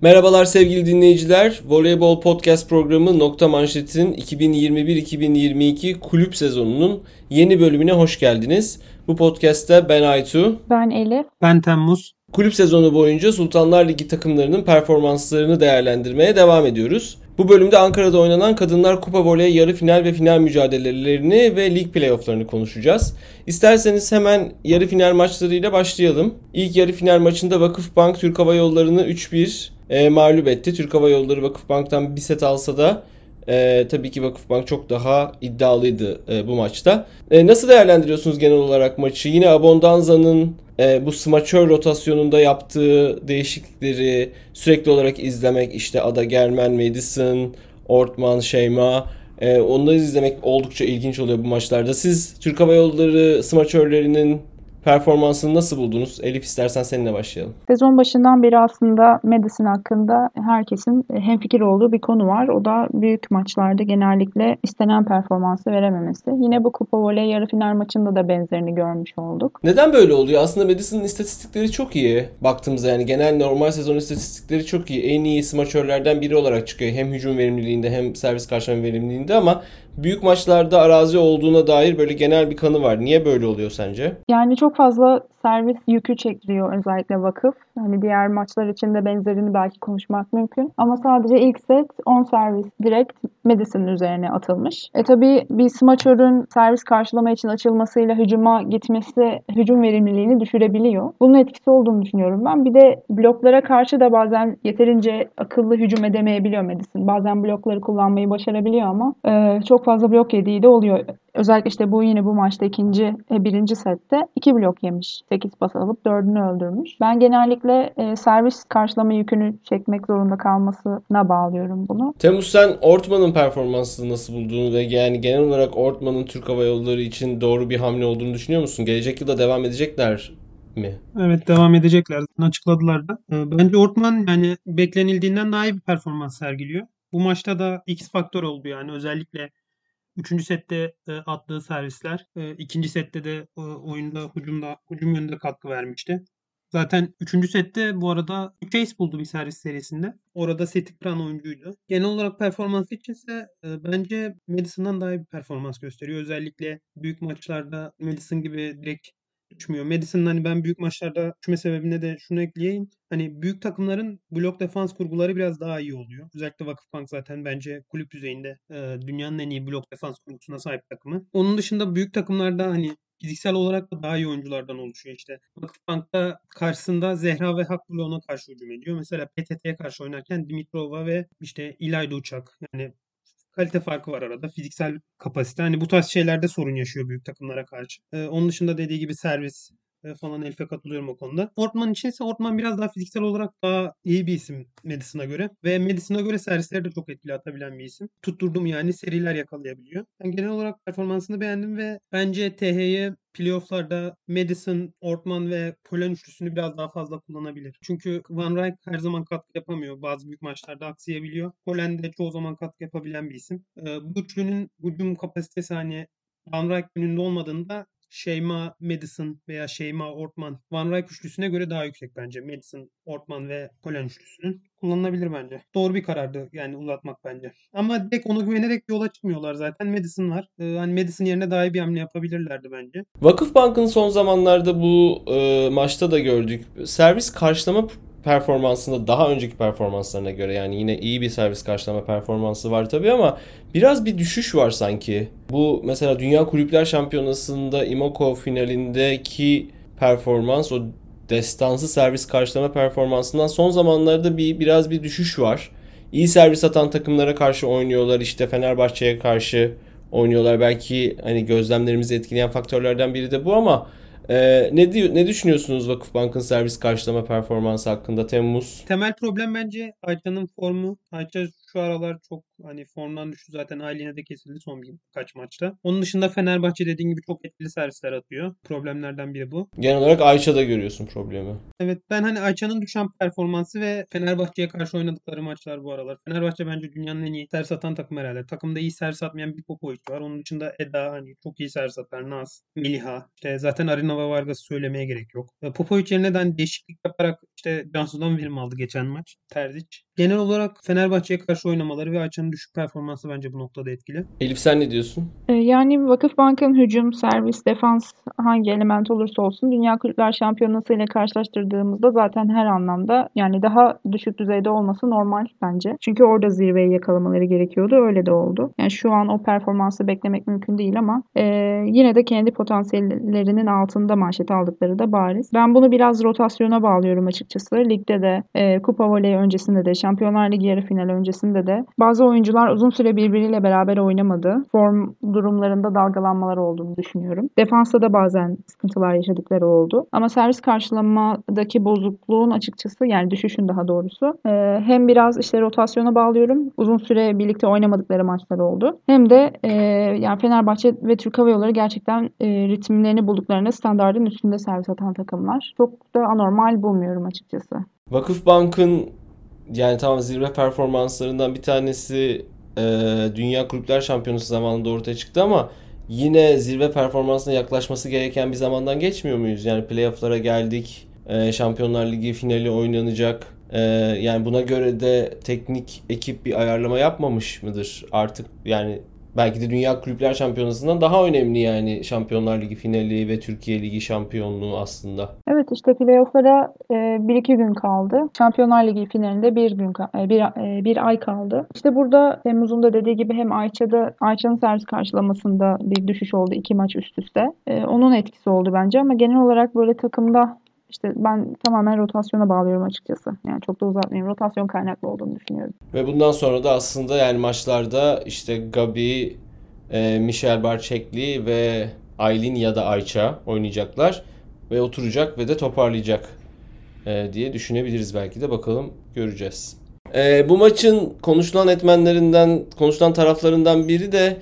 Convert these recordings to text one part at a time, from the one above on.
Merhabalar sevgili dinleyiciler. Voleybol Podcast programı Nokta Manşet'in 2021-2022 kulüp sezonunun yeni bölümüne hoş geldiniz. Bu podcast'te ben Aytu. Ben Elif. Ben Temmuz. Kulüp sezonu boyunca Sultanlar Ligi takımlarının performanslarını değerlendirmeye devam ediyoruz. Bu bölümde Ankara'da oynanan Kadınlar Kupa Voley yarı final ve final mücadelelerini ve lig playofflarını konuşacağız. İsterseniz hemen yarı final maçlarıyla başlayalım. İlk yarı final maçında Vakıfbank Türk Hava Yolları'nı 3-1 e, mağlup etti. Türk Hava Yolları Vakıfbank'tan bir set alsa da e, tabii ki Vakıfbank çok daha iddialıydı e, bu maçta. E, nasıl değerlendiriyorsunuz genel olarak maçı? Yine Abondanza'nın e, bu smaçör rotasyonunda yaptığı değişiklikleri sürekli olarak izlemek işte Ada Germen, Madison, Ortman, Şeyma e, onları izlemek oldukça ilginç oluyor bu maçlarda. Siz Türk Hava Yolları smaçörlerinin performansını nasıl buldunuz? Elif istersen seninle başlayalım. Sezon başından beri aslında Madison hakkında herkesin hemfikir olduğu bir konu var. O da büyük maçlarda genellikle istenen performansı verememesi. Yine bu Kupa Voley yarı final maçında da benzerini görmüş olduk. Neden böyle oluyor? Aslında Madison'ın istatistikleri çok iyi. Baktığımızda yani genel normal sezon istatistikleri çok iyi. En iyi smaçörlerden biri olarak çıkıyor. Hem hücum verimliliğinde hem servis karşılama verimliliğinde ama büyük maçlarda arazi olduğuna dair böyle genel bir kanı var. Niye böyle oluyor sence? Yani çok fazla servis yükü çekiyor özellikle vakıf. Hani diğer maçlar için de benzerini belki konuşmak mümkün. Ama sadece ilk set 10 servis direkt Madison'ın üzerine atılmış. E tabi bir smaçörün servis karşılama için açılmasıyla hücuma gitmesi hücum verimliliğini düşürebiliyor. Bunun etkisi olduğunu düşünüyorum ben. Bir de bloklara karşı da bazen yeterince akıllı hücum edemeyebiliyor Madison. Bazen blokları kullanmayı başarabiliyor ama e, çok fazla blok yediği de oluyor. Özellikle işte bu yine bu maçta ikinci, e, birinci sette iki blok yemiş. 8 pas alıp dördünü öldürmüş. Ben genellikle e, servis karşılama yükünü çekmek zorunda kalmasına bağlıyorum bunu. Temmuz sen Ortman'ın performansını nasıl bulduğunu ve yani genel olarak Ortman'ın Türk Hava Yolları için doğru bir hamle olduğunu düşünüyor musun? Gelecek yılda devam edecekler mi? Evet devam edecekler. Açıkladılar da. Ee, bence Ortman yani beklenildiğinden daha iyi bir performans sergiliyor. Bu maçta da X faktör oldu yani özellikle Üçüncü sette e, attığı servisler. E, ikinci sette de e, oyunda hücumda hücum yönünde katkı vermişti. Zaten üçüncü sette bu arada 3 ace buldu bir servis serisinde. Orada seti kıran oyuncuydu. Genel olarak performans içinse e, bence Madison'dan daha iyi bir performans gösteriyor. Özellikle büyük maçlarda Madison gibi direkt düşmüyor. Madison'ın hani ben büyük maçlarda düşme sebebine de şunu ekleyeyim. Hani büyük takımların blok defans kurguları biraz daha iyi oluyor. Özellikle Vakıfbank zaten bence kulüp düzeyinde e, dünyanın en iyi blok defans kurgusuna sahip takımı. Onun dışında büyük takımlarda hani fiziksel olarak da daha iyi oyunculardan oluşuyor işte. Vakıfbank'ta karşısında Zehra ve Hakbulu ona karşı hücum ediyor. Mesela PTT'ye karşı oynarken Dimitrova ve işte İlayda Uçak. Yani kalite farkı var arada. Fiziksel kapasite. Hani bu tarz şeylerde sorun yaşıyor büyük takımlara karşı. Ee, onun dışında dediği gibi servis falan Elif'e katılıyorum o konuda. Ortman için ise Ortman biraz daha fiziksel olarak daha iyi bir isim Madison'a göre. Ve Madison'a göre servisleri de çok etkili atabilen bir isim. Tutturdum yani seriler yakalayabiliyor. Ben genel olarak performansını beğendim ve bence TH'ye playofflarda Madison, Ortman ve Polen üçlüsünü biraz daha fazla kullanabilir. Çünkü Van Rijk her zaman katkı yapamıyor. Bazı büyük maçlarda aksayabiliyor. Polen de çoğu zaman katkı yapabilen bir isim. Ee, bu üçlünün hücum kapasitesi hani Van Rijk gününde olmadığında Şeyma Madison veya Şeyma Ortman Van Rijk üçlüsüne göre daha yüksek bence. Madison, Ortman ve Polen üçlüsünün kullanılabilir bence. Doğru bir karardı yani uzatmak bence. Ama direkt ona güvenerek yola çıkmıyorlar zaten. Madison var. Ee, hani Madison yerine daha iyi bir hamle yapabilirlerdi bence. Vakıfbank'ın son zamanlarda bu e, maçta da gördük. Servis karşılama performansında daha önceki performanslarına göre yani yine iyi bir servis karşılama performansı var tabii ama biraz bir düşüş var sanki. Bu mesela Dünya Kulüpler Şampiyonası'nda Imoko finalindeki performans o destansı servis karşılama performansından son zamanlarda bir biraz bir düşüş var. İyi servis atan takımlara karşı oynuyorlar. işte Fenerbahçe'ye karşı oynuyorlar. Belki hani gözlemlerimizi etkileyen faktörlerden biri de bu ama ee, ne diyor ne düşünüyorsunuz Vakıfbank'ın servis karşılama performansı hakkında Temmuz? Temel problem bence Ayça'nın formu. Ayça şu aralar çok hani formdan düştü. Zaten Aylin'e de kesildi son birkaç maçta. Onun dışında Fenerbahçe dediğin gibi çok etkili servisler atıyor. Problemlerden biri bu. Genel olarak Ayça'da görüyorsun problemi. Evet ben hani Ayça'nın düşen performansı ve Fenerbahçe'ye karşı oynadıkları maçlar bu aralar. Fenerbahçe bence dünyanın en iyi servis atan takımı herhalde. Takımda iyi servis atmayan bir Popovic var. Onun dışında Eda hani çok iyi servis atar. Naz, Miliha. İşte zaten Arina ve Vargas'ı söylemeye gerek yok. E, Popovic yerine de hani değişiklik yaparak işte Cansu'dan verim aldı geçen maç. Terzic. Genel olarak Fenerbahçe'ye karşı oynamaları ve Ayça'nın düşük performansı bence bu noktada etkili. Elif sen ne diyorsun? Ee, Yani Vakıfbank'ın hücum, servis, defans hangi element olursa olsun Dünya Kulüpler Şampiyonası ile karşılaştırdığımızda zaten her anlamda yani daha düşük düzeyde olması normal bence. Çünkü orada zirveyi yakalamaları gerekiyordu. Öyle de oldu. Yani şu an o performansı beklemek mümkün değil ama e, yine de kendi potansiyellerinin altında manşet aldıkları da bariz. Ben bunu biraz rotasyona bağlıyorum açıkçası. Ligde de, e, Kupa Voley öncesinde de, Şampiyonlar Ligi yarı final öncesinde de bazı oyuncular uzun süre birbiriyle beraber oynamadı. Form durumlarında dalgalanmalar olduğunu düşünüyorum. Defansta da bazen sıkıntılar yaşadıkları oldu. Ama servis karşılamadaki bozukluğun açıkçası yani düşüşün daha doğrusu e, hem biraz işte rotasyona bağlıyorum. Uzun süre birlikte oynamadıkları maçlar oldu. Hem de e, yani Fenerbahçe ve Türk Hava Yolları gerçekten e, ritimlerini bulduklarında standardın üstünde servis atan takımlar. Çok da anormal bulmuyorum açıkçası. Vakıfbank'ın yani tamam zirve performanslarından bir tanesi e, Dünya Kulüpler Şampiyonası zamanında ortaya çıktı ama yine zirve performansına yaklaşması gereken bir zamandan geçmiyor muyuz? Yani playoff'lara geldik. E, Şampiyonlar Ligi finali oynanacak. E, yani buna göre de teknik ekip bir ayarlama yapmamış mıdır? Artık yani belki de Dünya Kulüpler Şampiyonası'ndan daha önemli yani Şampiyonlar Ligi finali ve Türkiye Ligi şampiyonluğu aslında. Evet işte playoff'lara e, bir iki gün kaldı. Şampiyonlar Ligi finalinde bir gün e, bir, e, bir ay kaldı. İşte burada Temmuz'un da dediği gibi hem Ayça'da Ayça'nın servis karşılamasında bir düşüş oldu iki maç üst üste. E, onun etkisi oldu bence ama genel olarak böyle takımda işte ben tamamen rotasyona bağlıyorum açıkçası. Yani çok da uzatmayayım. Rotasyon kaynaklı olduğunu düşünüyorum. Ve bundan sonra da aslında yani maçlarda işte Gabi, e, Michel Barçekli ve Aylin ya da Ayça oynayacaklar ve oturacak ve de toparlayacak e, diye düşünebiliriz belki de bakalım göreceğiz. E, bu maçın konuşulan etmenlerinden, konuşulan taraflarından biri de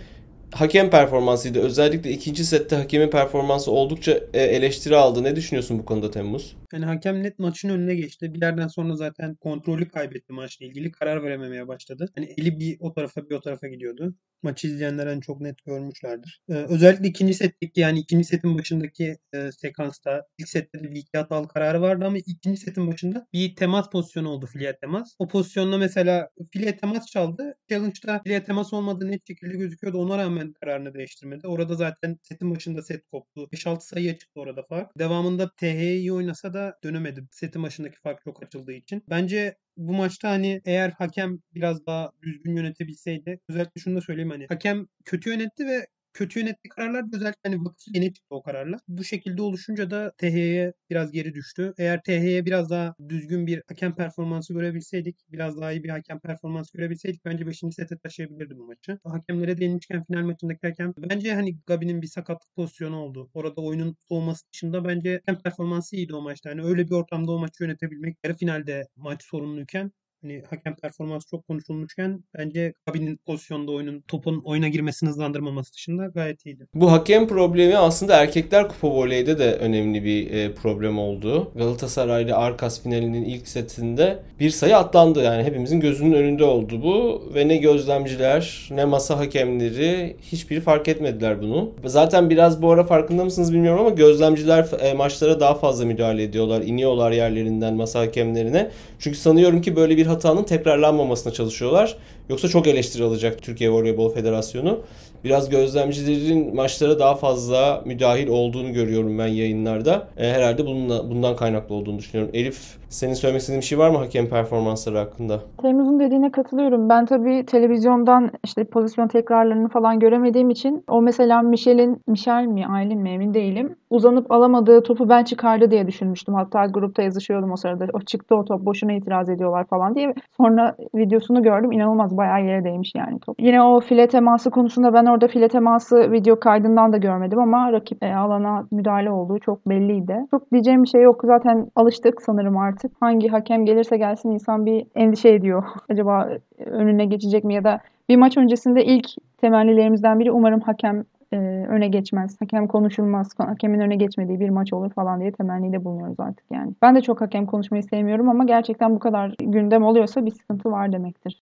hakem performansıydı. Özellikle ikinci sette hakemin performansı oldukça e, eleştiri aldı. Ne düşünüyorsun bu konuda Temmuz? Yani hakem net maçın önüne geçti. Bir yerden sonra zaten kontrolü kaybetti maçla ilgili. Karar verememeye başladı. Hani eli bir o tarafa bir o tarafa gidiyordu. Maçı izleyenler en çok net görmüşlerdir. Ee, özellikle ikinci setteki yani ikinci setin başındaki e, sekansta ilk sette de bir iki hatalı kararı vardı ama ikinci setin başında bir temas pozisyonu oldu filia temas. O pozisyonda mesela filia temas çaldı. Challenge'da filia temas olmadığı net şekilde gözüküyordu. Ona rağmen kararını değiştirmedi. Orada zaten setin başında set koptu. 5-6 sayıya çıktı orada fark. Devamında TH'yi oynasa da dönemedi. Setin başındaki fark çok açıldığı için. Bence bu maçta hani eğer hakem biraz daha düzgün yönetebilseydi özellikle şunu da söyleyeyim hani hakem kötü yönetti ve kötü yönettiği kararlar özellikle hani vakıf yeni o kararlar. Bu şekilde oluşunca da TH'ye biraz geri düştü. Eğer TH'ye biraz daha düzgün bir hakem performansı görebilseydik, biraz daha iyi bir hakem performansı görebilseydik bence 5. sete taşıyabilirdi bu maçı. Hakemlere değinmişken final maçındaki hakem bence hani Gabi'nin bir sakatlık pozisyonu oldu. Orada oyunun soğuması dışında bence hakem performansı iyiydi o maçta. Hani öyle bir ortamda o maçı yönetebilmek yarı finalde maç sorumluyken hani hakem performansı çok konuşulmuşken bence Gabi'nin pozisyonda oyunun topun oyuna girmesini hızlandırmaması dışında gayet iyiydi. Bu hakem problemi aslında erkekler kupa voleyde de önemli bir e, problem oldu. Galatasaray ile Arkas finalinin ilk setinde bir sayı atlandı. Yani hepimizin gözünün önünde oldu bu. Ve ne gözlemciler ne masa hakemleri hiçbiri fark etmediler bunu. Zaten biraz bu ara farkında mısınız bilmiyorum ama gözlemciler e, maçlara daha fazla müdahale ediyorlar. iniyorlar yerlerinden masa hakemlerine. Çünkü sanıyorum ki böyle bir hatanın tekrarlanmamasına çalışıyorlar. Yoksa çok eleştiri alacak Türkiye Voleybol Federasyonu. Biraz gözlemcilerin maçlara daha fazla müdahil olduğunu görüyorum ben yayınlarda. E, herhalde bununla, bundan kaynaklı olduğunu düşünüyorum. Elif senin söylemek istediğin bir şey var mı hakem performansları hakkında? Temmuz'un dediğine katılıyorum. Ben tabii televizyondan işte pozisyon tekrarlarını falan göremediğim için o mesela Michel'in, Michel mi, Aylin mi emin değilim. Uzanıp alamadığı topu ben çıkardı diye düşünmüştüm. Hatta grupta yazışıyordum o sırada. O çıktı o top boşuna itiraz ediyorlar falan diye. Sonra videosunu gördüm. İnanılmaz bayağı yere değmiş yani top. Yine o file teması konusunda ben orada file teması video kaydından da görmedim ama rakip e, alana müdahale olduğu çok belliydi. Çok diyeceğim bir şey yok. Zaten alıştık sanırım artık. Hangi hakem gelirse gelsin insan bir endişe ediyor. Acaba önüne geçecek mi ya da bir maç öncesinde ilk temennilerimizden biri umarım hakem e, öne geçmez. Hakem konuşulmaz. Hakemin öne geçmediği bir maç olur falan diye temennide bulunuyoruz artık yani. Ben de çok hakem konuşmayı sevmiyorum ama gerçekten bu kadar gündem oluyorsa bir sıkıntı var demektir.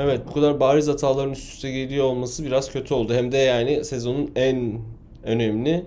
Evet bu kadar bariz hataların üst üste geliyor olması biraz kötü oldu. Hem de yani sezonun en önemli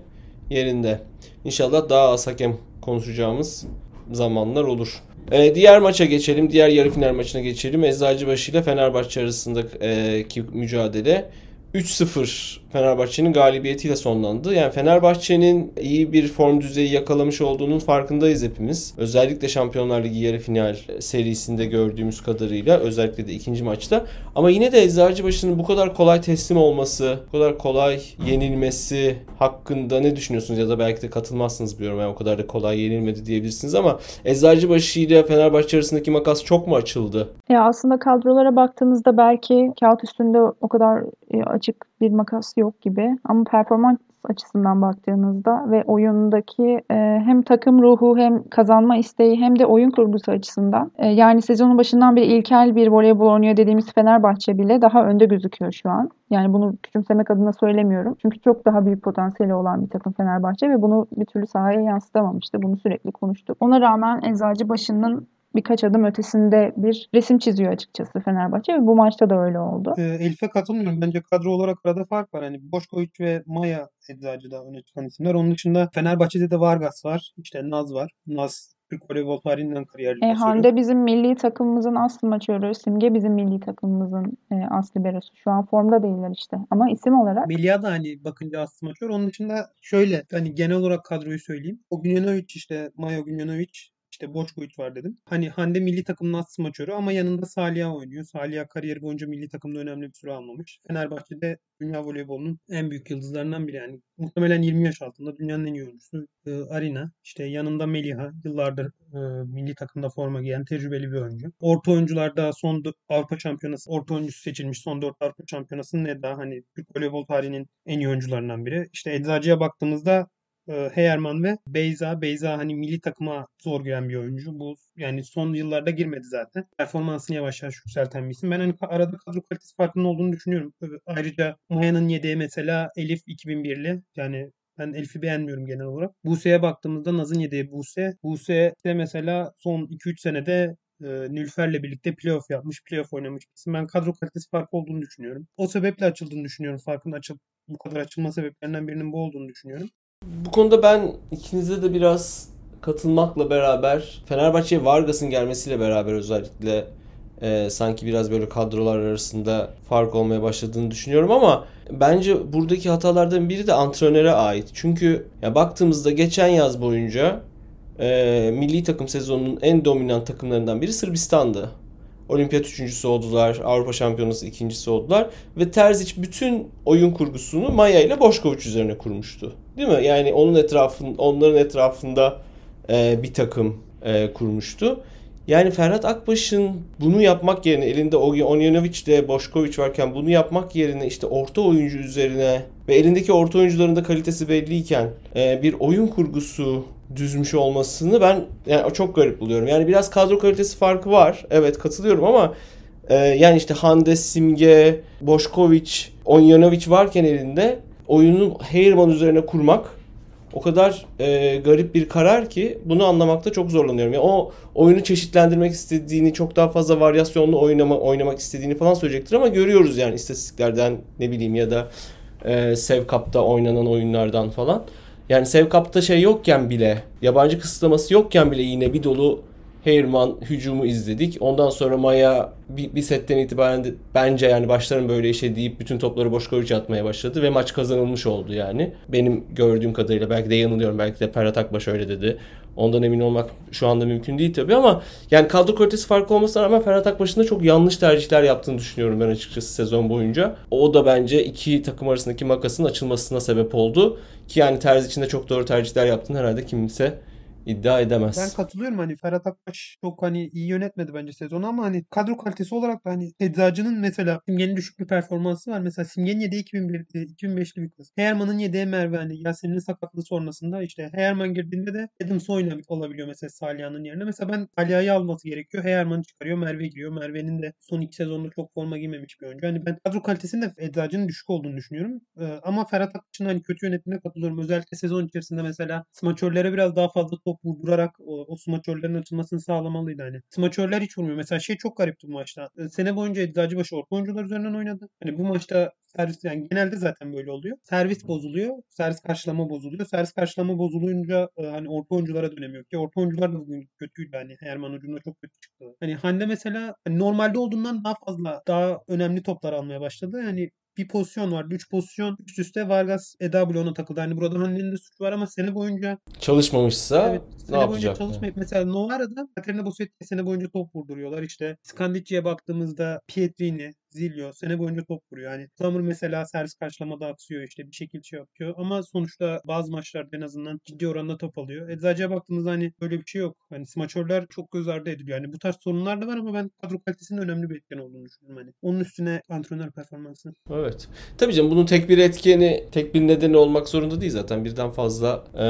yerinde. İnşallah daha az hakem konuşacağımız zamanlar olur. Ee, diğer maça geçelim. Diğer yarı final maçına geçelim. Eczacıbaşı ile Fenerbahçe arasındaki mücadele 3-0 Fenerbahçe'nin galibiyetiyle sonlandı. Yani Fenerbahçe'nin iyi bir form düzeyi yakalamış olduğunun farkındayız hepimiz. Özellikle Şampiyonlar Ligi yarı final serisinde gördüğümüz kadarıyla özellikle de ikinci maçta. Ama yine de Eczacıbaşı'nın bu kadar kolay teslim olması, bu kadar kolay yenilmesi hakkında ne düşünüyorsunuz? Ya da belki de katılmazsınız biliyorum. Yani o kadar da kolay yenilmedi diyebilirsiniz ama Eczacıbaşı ile Fenerbahçe arasındaki makas çok mu açıldı? Ya aslında kadrolara baktığımızda belki kağıt üstünde o kadar e, açık bir makas yok gibi ama performans açısından baktığınızda ve oyundaki e, hem takım ruhu hem kazanma isteği hem de oyun kurgusu açısından e, yani sezonun başından beri ilkel bir voleybol oynuyor dediğimiz Fenerbahçe bile daha önde gözüküyor şu an. Yani bunu küçümsemek adına söylemiyorum. Çünkü çok daha büyük potansiyeli olan bir takım Fenerbahçe ve bunu bir türlü sahaya yansıtamamıştı. Bunu sürekli konuştuk. Ona rağmen Eczacıbaşı'nın birkaç adım ötesinde bir resim çiziyor açıkçası Fenerbahçe ve bu maçta da öyle oldu. E, Elif'e katılmıyorum. Bence kadro olarak arada fark var. Hani Boşkoviç ve Maya Eczacı'da öne çıkan isimler. Onun dışında Fenerbahçe'de de Vargas var. İşte Naz var. Naz Türk voleybol tarihinden kariyerli. E, Hande bizim milli takımımızın aslı maçörü. Simge bizim milli takımımızın e, aslı berosu. Şu an formda değiller işte. Ama isim olarak. Melia da hani bakınca aslı maçör. Onun dışında şöyle hani genel olarak kadroyu söyleyeyim. O Günyanovic işte Maya Günyanovic işte Boçkoviç var dedim. Hani Hande milli takımın as smaçörü ama yanında Salih'a oynuyor. Salih'a kariyeri boyunca milli takımda önemli bir süre almamış. Fenerbahçe'de dünya voleybolunun en büyük yıldızlarından biri. Yani muhtemelen 20 yaş altında dünyanın en iyi oyuncusu e, Arina. İşte yanında Meliha. Yıllardır e, milli takımda forma giyen tecrübeli bir oyuncu. Orta oyuncularda son Avrupa Şampiyonası orta oyuncusu seçilmiş. Son 4 Avrupa Şampiyonası'nın ne daha hani Türk voleybol tarihinin en iyi oyuncularından biri. İşte Eczacı'ya baktığımızda Heyerman ve Beyza. Beyza hani milli takıma zor giren bir oyuncu. Bu yani son yıllarda girmedi zaten. Performansını yavaş yavaş yükselten bir isim. Ben hani arada kadro kalitesi farkının olduğunu düşünüyorum. Ayrıca Maya'nın yedeği mesela Elif 2001'li. Yani ben Elif'i beğenmiyorum genel olarak. Buse'ye baktığımızda Naz'ın yedeği Buse. Buse de mesela son 2-3 senede e, Nülfer'le birlikte playoff yapmış, playoff oynamış. Ben kadro kalitesi farkı olduğunu düşünüyorum. O sebeple açıldığını düşünüyorum. Farkın açıl bu kadar açılma sebeplerinden birinin bu olduğunu düşünüyorum. Bu konuda ben ikinize de biraz katılmakla beraber Fenerbahçe'ye Vargas'ın gelmesiyle beraber özellikle e, sanki biraz böyle kadrolar arasında fark olmaya başladığını düşünüyorum ama bence buradaki hatalardan biri de antrenöre ait. Çünkü ya baktığımızda geçen yaz boyunca e, milli takım sezonunun en dominant takımlarından biri Sırbistan'dı. Olimpiyat üçüncüsü oldular. Avrupa Şampiyonası ikincisi oldular. Ve Terzic bütün oyun kurgusunu Maya ile Boşkoviç üzerine kurmuştu. Değil mi? Yani onun etrafın, onların etrafında e, bir takım e, kurmuştu. Yani Ferhat Akbaş'ın bunu yapmak yerine elinde Onjanovic ile Boşkoviç varken bunu yapmak yerine işte orta oyuncu üzerine ve elindeki orta oyuncuların da kalitesi belliyken e, bir oyun kurgusu düzmüş olmasını ben yani çok garip buluyorum. Yani biraz kadro kalitesi farkı var. Evet katılıyorum ama e, yani işte Hande, Simge, Boşkoviç, Onjanovic varken elinde oyunu Heyerman üzerine kurmak o kadar e, garip bir karar ki bunu anlamakta çok zorlanıyorum. Yani o oyunu çeşitlendirmek istediğini, çok daha fazla varyasyonlu oynama, oynamak istediğini falan söyleyecektir ama görüyoruz yani istatistiklerden ne bileyim ya da e, Sevkap'ta oynanan oyunlardan falan. Yani Sevkap'ta şey yokken bile, yabancı kısıtlaması yokken bile yine bir dolu Heyerman hücumu izledik. Ondan sonra Maya bir, bir setten itibaren de bence yani başlarım böyle işe deyip bütün topları boş koyucu atmaya başladı ve maç kazanılmış oldu yani. Benim gördüğüm kadarıyla belki de yanılıyorum. Belki de Ferhat Akbaş öyle dedi. Ondan emin olmak şu anda mümkün değil tabii ama yani kadro kalitesi farkı olmasına rağmen Ferhat Akbaş'ın da çok yanlış tercihler yaptığını düşünüyorum ben açıkçası sezon boyunca. O da bence iki takım arasındaki makasın açılmasına sebep oldu. Ki yani terzi içinde çok doğru tercihler yaptığını herhalde kimse iddia edemez. Ben katılıyorum hani Ferhat Akbaş çok hani iyi yönetmedi bence sezonu ama hani kadro kalitesi olarak da hani Eczacı'nın mesela Simge'nin düşük bir performansı var. Mesela Simge'nin yediği 2001, 2005'li bir kız. Heyerman'ın yediği Merve hani Yasemin'in sakatlığı sonrasında işte Heyerman girdiğinde de Adams oynayabiliyor olabiliyor mesela Saliha'nın yerine. Mesela ben Saliha'yı alması gerekiyor. Heyerman'ı çıkarıyor. Merve giriyor. Merve'nin de son iki sezonda çok forma giymemiş bir oyuncu. Hani ben kadro kalitesinde Eczacı'nın düşük olduğunu düşünüyorum. Ee, ama Ferhat Akbaş'ın hani kötü yönetimine katılıyorum. Özellikle sezon içerisinde mesela smaçörlere biraz daha fazla top vurdurarak o, o smaçörlerin açılmasını sağlamalıydı hani. Smaçörler hiç vurmuyor. Mesela şey çok garipti bu maçta. Ee, Sene boyunca Eczacıbaşı orta oyuncular üzerinden oynadı. Hani bu maçta servis yani genelde zaten böyle oluyor. Servis bozuluyor. Servis karşılama bozuluyor. Servis karşılama bozulunca e, hani orta oyunculara dönemiyor ki orta oyuncular da bugün kötüydü hani Herman ucunda çok kötü çıktı. Hani Hande mesela hani normalde olduğundan daha fazla daha önemli toplar almaya başladı. Yani bir pozisyon vardı. Üç pozisyon üst üste Vargas Eda bloğuna takıldı. Hani burada Hande'nin de suçu var ama sene boyunca Çalışmamışsa Evet. ne Sene boyunca yapacak? çalışmayıp mesela Novara'da Katerina Bossetti'ye sene boyunca top vurduruyorlar. İşte Skandicci'ye baktığımızda Pietrini, Zilio sene boyunca top vuruyor. Yani Summer mesela servis karşılamada aksıyor işte bir şekilde şey yapıyor. Ama sonuçta bazı maçlarda en azından ciddi oranda top alıyor. Eczacı'ya baktığımızda hani böyle bir şey yok. Hani smaçörler çok göz ardı ediliyor. Yani bu tarz sorunlar da var ama ben kadro kalitesinin önemli bir etken olduğunu düşünüyorum. Hani onun üstüne antrenör performansı. Evet. Tabii canım bunun tek bir etkeni, tek bir nedeni olmak zorunda değil zaten. Birden fazla e,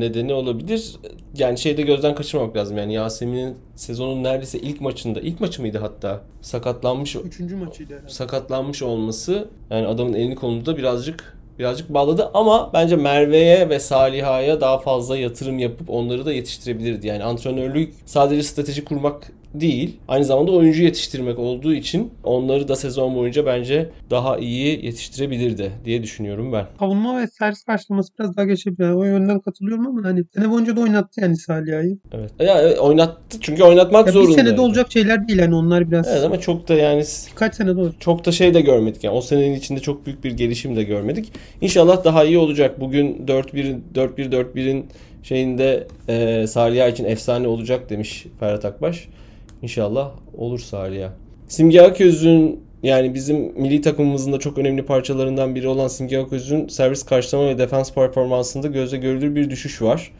nedeni olabilir. Yani şeyde gözden kaçırmamak lazım. Yani Yasemin'in sezonun neredeyse ilk maçında, ilk maçı mıydı hatta? Sakatlanmış Üçüncü herhalde. Sakatlanmış olması yani adamın elini kolunu da birazcık birazcık bağladı ama bence Merve'ye ve Saliha'ya daha fazla yatırım yapıp onları da yetiştirebilirdi. Yani antrenörlük sadece strateji kurmak değil, aynı zamanda oyuncu yetiştirmek olduğu için onları da sezon boyunca bence daha iyi yetiştirebilirdi diye düşünüyorum ben. Savunma ve servis karşılaması biraz daha geçebilir. Yani o yönden katılıyorum ama hani sene boyunca da oynattı yani Saliha'yı. Evet. Ya evet, oynattı çünkü oynatmak Ya bir zorunda. senede olacak şeyler değil yani onlar biraz. Evet ama çok da yani Birkaç senede olacak. çok da şey de görmedik. Yani o senenin içinde çok büyük bir gelişim de görmedik. İnşallah daha iyi olacak. Bugün 4-1 4-1-4-1'in şeyinde e, Salih'a için efsane olacak demiş Ferhat Akbaş. İnşallah olur Salih'a. Simge Aköz'ün yani bizim milli takımımızın da çok önemli parçalarından biri olan Simge Aköz'ün servis karşılama ve defans performansında gözle görülür bir düşüş var.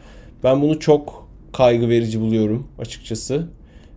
Ben bunu çok kaygı verici buluyorum açıkçası.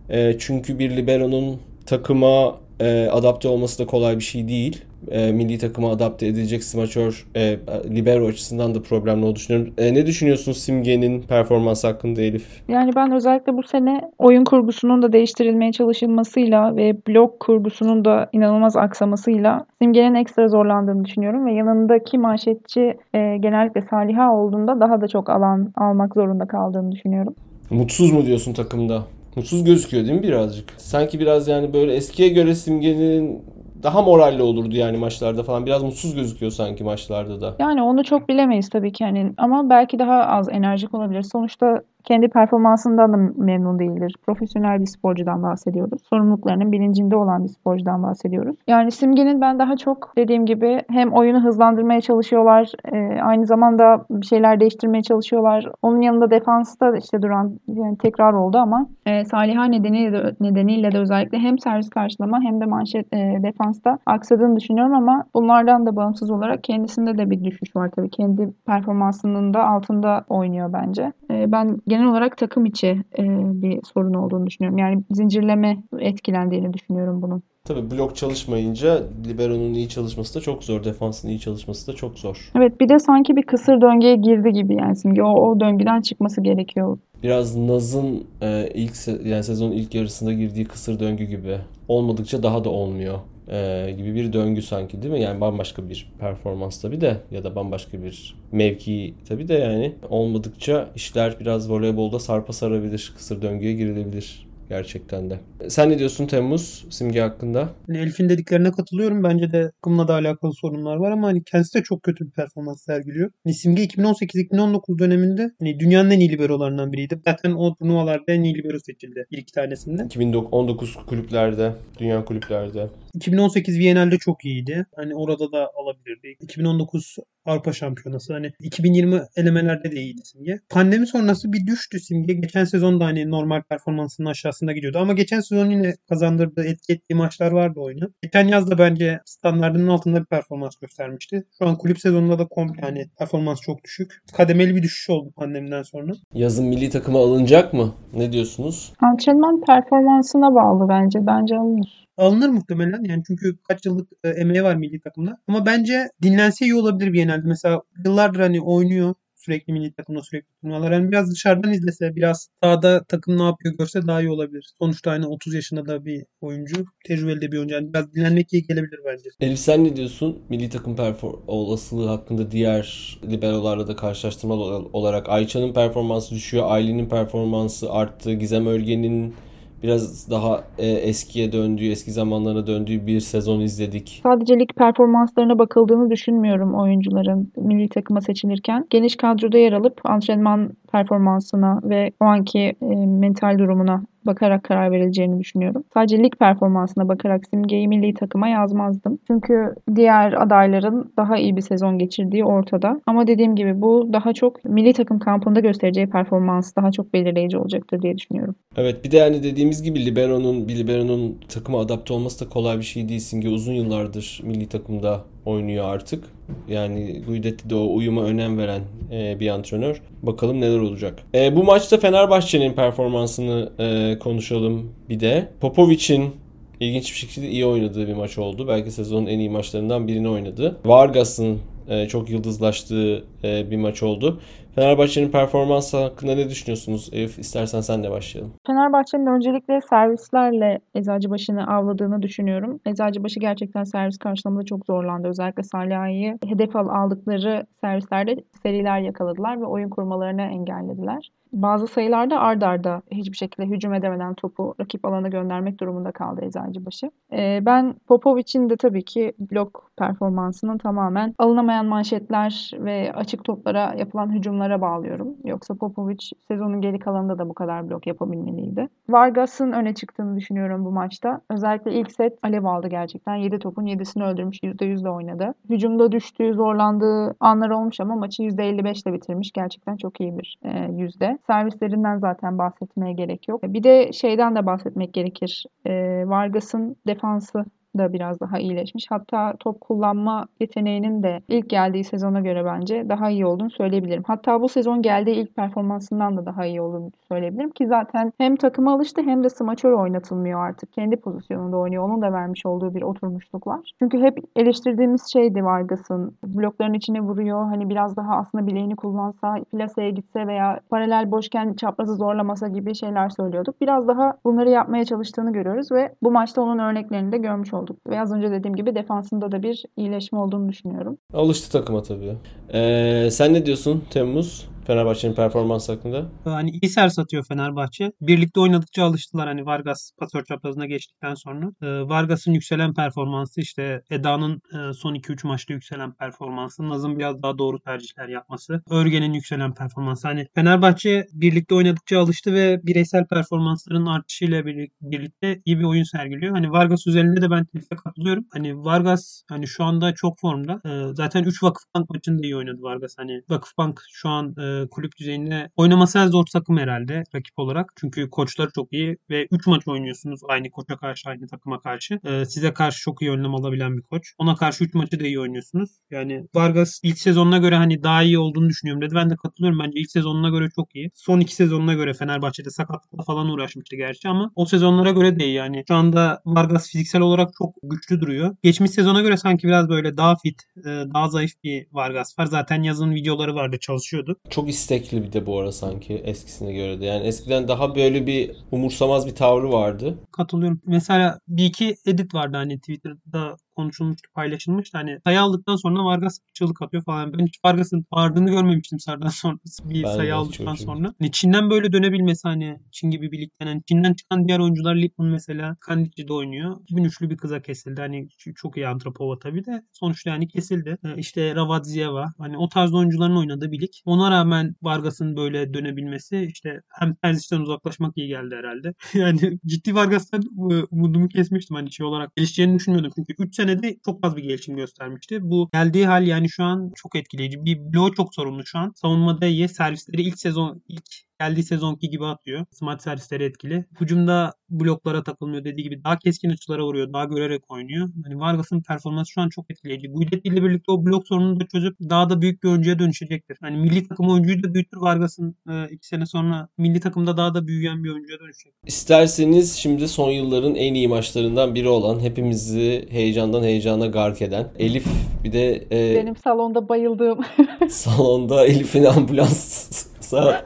E, çünkü bir libero'nun takıma e, adapte olması da kolay bir şey değil. E, milli takıma adapte edilecek smaçör e, libero açısından da problemli olduğunu düşünüyorum. E, ne düşünüyorsun Simge'nin performansı hakkında Elif? Yani ben özellikle bu sene oyun kurgusunun da değiştirilmeye çalışılmasıyla ve blok kurgusunun da inanılmaz aksamasıyla Simge'nin ekstra zorlandığını düşünüyorum ve yanındaki manşetçi e, genellikle Saliha olduğunda daha da çok alan almak zorunda kaldığını düşünüyorum. Mutsuz mu diyorsun takımda? Mutsuz gözüküyor değil mi birazcık? Sanki biraz yani böyle eskiye göre Simge'nin daha moralli olurdu yani maçlarda falan. Biraz mutsuz gözüküyor sanki maçlarda da. Yani onu çok bilemeyiz tabii ki hani ama belki daha az enerjik olabilir. Sonuçta kendi performansından da memnun değildir. Profesyonel bir sporcudan bahsediyoruz. Sorumluluklarının bilincinde olan bir sporcudan bahsediyoruz. Yani Simge'nin ben daha çok dediğim gibi hem oyunu hızlandırmaya çalışıyorlar, e, aynı zamanda bir şeyler değiştirmeye çalışıyorlar. Onun yanında defansta işte duran yani tekrar oldu ama e, Saliha nedeniyle de, nedeniyle de özellikle hem servis karşılama hem de manşet e, defansta aksadığını düşünüyorum ama bunlardan da bağımsız olarak kendisinde de bir düşüş var tabii. Kendi performansının da altında oynuyor bence. E, ben genel olarak takım içi e, bir sorun olduğunu düşünüyorum. Yani zincirleme etkilendiğini düşünüyorum bunun. Tabii blok çalışmayınca libero'nun iyi çalışması da çok zor. Defansın iyi çalışması da çok zor. Evet bir de sanki bir kısır döngüye girdi gibi yani Simge. O, o döngüden çıkması gerekiyor. Biraz Naz'ın e, ilk se- yani sezonun ilk yarısında girdiği kısır döngü gibi. Olmadıkça daha da olmuyor e, gibi bir döngü sanki değil mi? Yani bambaşka bir performans tabii de ya da bambaşka bir mevki tabii de yani olmadıkça işler biraz voleybolda sarpa sarabilir. Kısır döngüye girilebilir gerçekten de. Sen ne diyorsun Temmuz Simge hakkında? Hani Elif'in dediklerine katılıyorum. Bence de takımla da alakalı sorunlar var ama hani kendisi de çok kötü bir performans sergiliyor. Hani Simge 2018-2019 döneminde hani dünyanın en iyi liberolarından biriydi. Zaten o turnuvalarda en iyi libero seçildi bir iki tanesinde. 2019 kulüplerde, dünya kulüplerde. 2018 Viyana'da çok iyiydi. Hani orada da alabilirdi. 2019 Avrupa Şampiyonası. Hani 2020 elemelerde de iyiydi Simge. Pandemi sonrası bir düştü Simge. Geçen sezon da hani normal performansının aşağısında gidiyordu. Ama geçen sezon yine kazandırdığı etki ettiği maçlar vardı oyunu. Geçen yaz da bence standartının altında bir performans göstermişti. Şu an kulüp sezonunda da komple hani performans çok düşük. Kademeli bir düşüş oldu pandemiden sonra. Yazın milli takıma alınacak mı? Ne diyorsunuz? Antrenman performansına bağlı bence. Bence alınır. Alınır muhtemelen yani çünkü kaç yıllık e, emeği var milli takımda. Ama bence dinlense iyi olabilir genelde. Mesela yıllardır hani oynuyor sürekli milli takımda sürekli turnuvalar. Yani biraz dışarıdan izlese, biraz sahada takım ne yapıyor görse daha iyi olabilir. Sonuçta hani 30 yaşında da bir oyuncu, tecrübeli de bir oyuncu. Yani biraz dinlenmek iyi gelebilir bence. Elif sen ne diyorsun? Milli takım perfor- olasılığı hakkında diğer liberolarla da karşılaştırmalı olarak Ayça'nın performansı düşüyor, Aylin'in performansı arttı, Gizem Örgen'in biraz daha e, eskiye döndüğü, eski zamanlarına döndüğü bir sezon izledik. Sadece lig performanslarına bakıldığını düşünmüyorum oyuncuların milli takıma seçilirken. Geniş kadroda yer alıp antrenman performansına ve o anki e, mental durumuna bakarak karar verileceğini düşünüyorum. Sadece lig performansına bakarak simgeyi milli takıma yazmazdım. Çünkü diğer adayların daha iyi bir sezon geçirdiği ortada. Ama dediğim gibi bu daha çok milli takım kampında göstereceği performans daha çok belirleyici olacaktır diye düşünüyorum. Evet bir de yani dediğimiz gibi Libero'nun bir Libero'nun takıma adapte olması da kolay bir şey değil. Simge uzun yıllardır milli takımda oynuyor artık. Yani Guidetti de o uyuma önem veren e, bir antrenör. Bakalım neler olacak. E, bu maçta Fenerbahçe'nin performansını e, konuşalım bir de. Popovic'in ilginç bir şekilde iyi oynadığı bir maç oldu. Belki sezonun en iyi maçlarından birini oynadı. Vargas'ın e, çok yıldızlaştığı e, bir maç oldu. Fenerbahçe'nin performansı hakkında ne düşünüyorsunuz? Elif istersen sen de başlayalım. Fenerbahçe'nin öncelikle servislerle Eczacıbaşı'nı avladığını düşünüyorum. Eczacıbaşı gerçekten servis karşılamada çok zorlandı. Özellikle Saliha'yı hedef aldıkları servislerde seriler yakaladılar ve oyun kurmalarını engellediler. Bazı sayılarda ard arda hiçbir şekilde hücum edemeden topu rakip alana göndermek durumunda kaldı Eczacıbaşı. Ee, ben Popovic'in de tabii ki blok performansının tamamen alınamayan manşetler ve açık toplara yapılan hücumlara bağlıyorum. Yoksa Popovic sezonun geri kalanında da bu kadar blok yapabilmeliydi. Vargas'ın öne çıktığını düşünüyorum bu maçta. Özellikle ilk set alev aldı gerçekten. 7 topun 7'sini öldürmüş. %100 de oynadı. Hücumda düştüğü, zorlandığı anlar olmuş ama maçı %55 ile bitirmiş. Gerçekten çok iyi bir e, yüzde. Servislerinden zaten bahsetmeye gerek yok. Bir de şeyden de bahsetmek gerekir. E, Vargas'ın defansı da biraz daha iyileşmiş. Hatta top kullanma yeteneğinin de ilk geldiği sezona göre bence daha iyi olduğunu söyleyebilirim. Hatta bu sezon geldiği ilk performansından da daha iyi olduğunu söyleyebilirim ki zaten hem takıma alıştı hem de smaçör oynatılmıyor artık. Kendi pozisyonunda oynuyor. Onun da vermiş olduğu bir oturmuşluk var. Çünkü hep eleştirdiğimiz şeydi Vargas'ın. Blokların içine vuruyor. Hani biraz daha aslında bileğini kullansa, plaseye gitse veya paralel boşken çaprazı zorlamasa gibi şeyler söylüyorduk. Biraz daha bunları yapmaya çalıştığını görüyoruz ve bu maçta onun örneklerini de görmüş olduk olduk. Ve az önce dediğim gibi defansında da bir iyileşme olduğunu düşünüyorum. Alıştı takıma tabii. Ee, sen ne diyorsun Temmuz? Fenerbahçe'nin performans hakkında? Hani iyi ser satıyor Fenerbahçe. Birlikte oynadıkça alıştılar hani Vargas pasör çaprazına geçtikten sonra. Ee, Vargas'ın yükselen performansı işte Eda'nın e, son 2-3 maçta yükselen performansı. Naz'ın biraz daha doğru tercihler yapması. Örgen'in yükselen performansı. Hani Fenerbahçe birlikte oynadıkça alıştı ve bireysel performansların artışıyla birlikte iyi bir oyun sergiliyor. Hani Vargas üzerinde de ben kesinlikle katılıyorum. Hani Vargas hani şu anda çok formda. Ee, zaten 3 Vakıfbank maçında iyi oynadı Vargas. Hani Vakıfbank şu an e, kulüp düzeyinde oynaması en zor takım herhalde rakip olarak. Çünkü koçları çok iyi ve 3 maç oynuyorsunuz aynı koça karşı aynı takıma karşı. Ee, size karşı çok iyi önlem alabilen bir koç. Ona karşı 3 maçı da iyi oynuyorsunuz. Yani Vargas ilk sezonuna göre hani daha iyi olduğunu düşünüyorum dedi. Ben de katılıyorum. Bence ilk sezonuna göre çok iyi. Son iki sezonuna göre Fenerbahçe'de sakatlıkla falan uğraşmıştı gerçi ama o sezonlara göre de iyi yani. Şu anda Vargas fiziksel olarak çok güçlü duruyor. Geçmiş sezona göre sanki biraz böyle daha fit, e, daha zayıf bir Vargas var. Zaten yazın videoları vardı çalışıyordu. Çok çok istekli bir de bu ara sanki eskisine göre de. Yani eskiden daha böyle bir umursamaz bir tavrı vardı. Katılıyorum. Mesela bir iki edit vardı hani Twitter'da konuşulmuştu, paylaşılmıştı. Hani sayı aldıktan sonra Vargas çığlık atıyor falan. Ben hiç Vargas'ın bağırdığını görmemiştim sardan sonra bir ben sayı aldıktan sonra. Hani Çin'den böyle dönebilmesi hani Çin gibi bir ligden. Hani Çin'den çıkan diğer oyuncular Lipman mesela Kandici'de oynuyor. 2003'lü bir kıza kesildi. Hani çok iyi antropova tabii de. Sonuçta yani kesildi. Ee, işte Ravadzieva hani o tarz oyuncuların oynadığı bir lig. Ona rağmen Vargas'ın böyle dönebilmesi işte hem terzişten uzaklaşmak iyi geldi herhalde. yani ciddi Vargas'tan umudumu kesmiştim hani şey olarak. Gelişeceğini düşünmüyordum. Çünkü 3 sene sene de çok az bir gelişim göstermişti. Bu geldiği hal yani şu an çok etkileyici. Bir bloğu çok sorunlu şu an. Savunmada iyi. Servisleri ilk sezon ilk geldiği sezonki gibi atıyor. Smart servisleri etkili. Hücumda bloklara takılmıyor dediği gibi daha keskin açılara vuruyor. Daha görerek oynuyor. Hani Vargas'ın performansı şu an çok etkileyici. Guidetti ile birlikte o blok sorununu da çözüp daha da büyük bir oyuncuya dönüşecektir. Hani milli takım oyuncuyu da büyütür Vargas'ın e, iki sene sonra milli takımda daha da büyüyen bir oyuncuya dönüşecek. İsterseniz şimdi son yılların en iyi maçlarından biri olan hepimizi heyecandan heyecana gark eden Elif bir de e, Benim salonda bayıldığım. salonda Elif'in ambulansa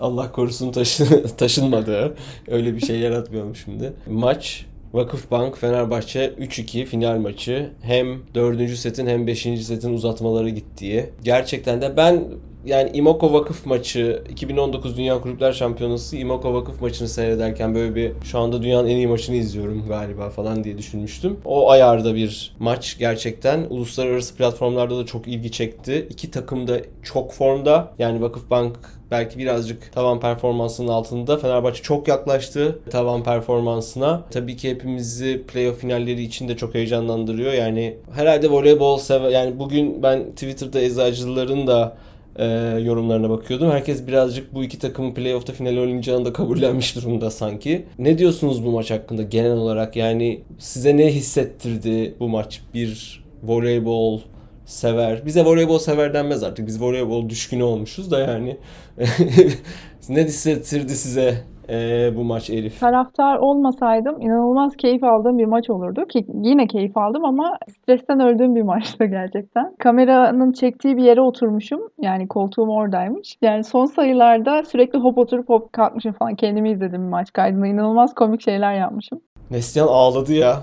Allah korusun taşı, taşınmadığı öyle bir şey yaratmıyorum şimdi. Maç Vakıfbank Fenerbahçe 3-2 final maçı. Hem 4. setin hem 5. setin uzatmaları gittiği. Gerçekten de ben yani Imoko Vakıf maçı 2019 Dünya Kulüpler Şampiyonası Imoko Vakıf maçını seyrederken böyle bir şu anda dünyanın en iyi maçını izliyorum galiba falan diye düşünmüştüm. O ayarda bir maç gerçekten uluslararası platformlarda da çok ilgi çekti. İki takım da çok formda. Yani Vakıfbank belki birazcık tavan performansının altında. Fenerbahçe çok yaklaştı tavan performansına. Tabii ki hepimizi playoff finalleri için de çok heyecanlandırıyor. Yani herhalde voleybol sever yani bugün ben Twitter'da eczacıların da e, yorumlarına bakıyordum. Herkes birazcık bu iki takımın playoff'ta final oynayacağını da kabullenmiş durumda sanki. Ne diyorsunuz bu maç hakkında genel olarak? Yani size ne hissettirdi bu maç? Bir voleybol sever. Bize voleybol sever denmez artık. Biz voleybol düşkünü olmuşuz da yani. ne hissettirdi size e, bu maç Elif? Taraftar olmasaydım inanılmaz keyif aldığım bir maç olurdu ki yine keyif aldım ama stresten öldüğüm bir maçtı gerçekten. Kameranın çektiği bir yere oturmuşum. Yani koltuğum oradaymış. Yani son sayılarda sürekli hop oturup hop kalkmışım falan. Kendimi izledim maç kaydında. İnanılmaz komik şeyler yapmışım. Neslihan ağladı ya.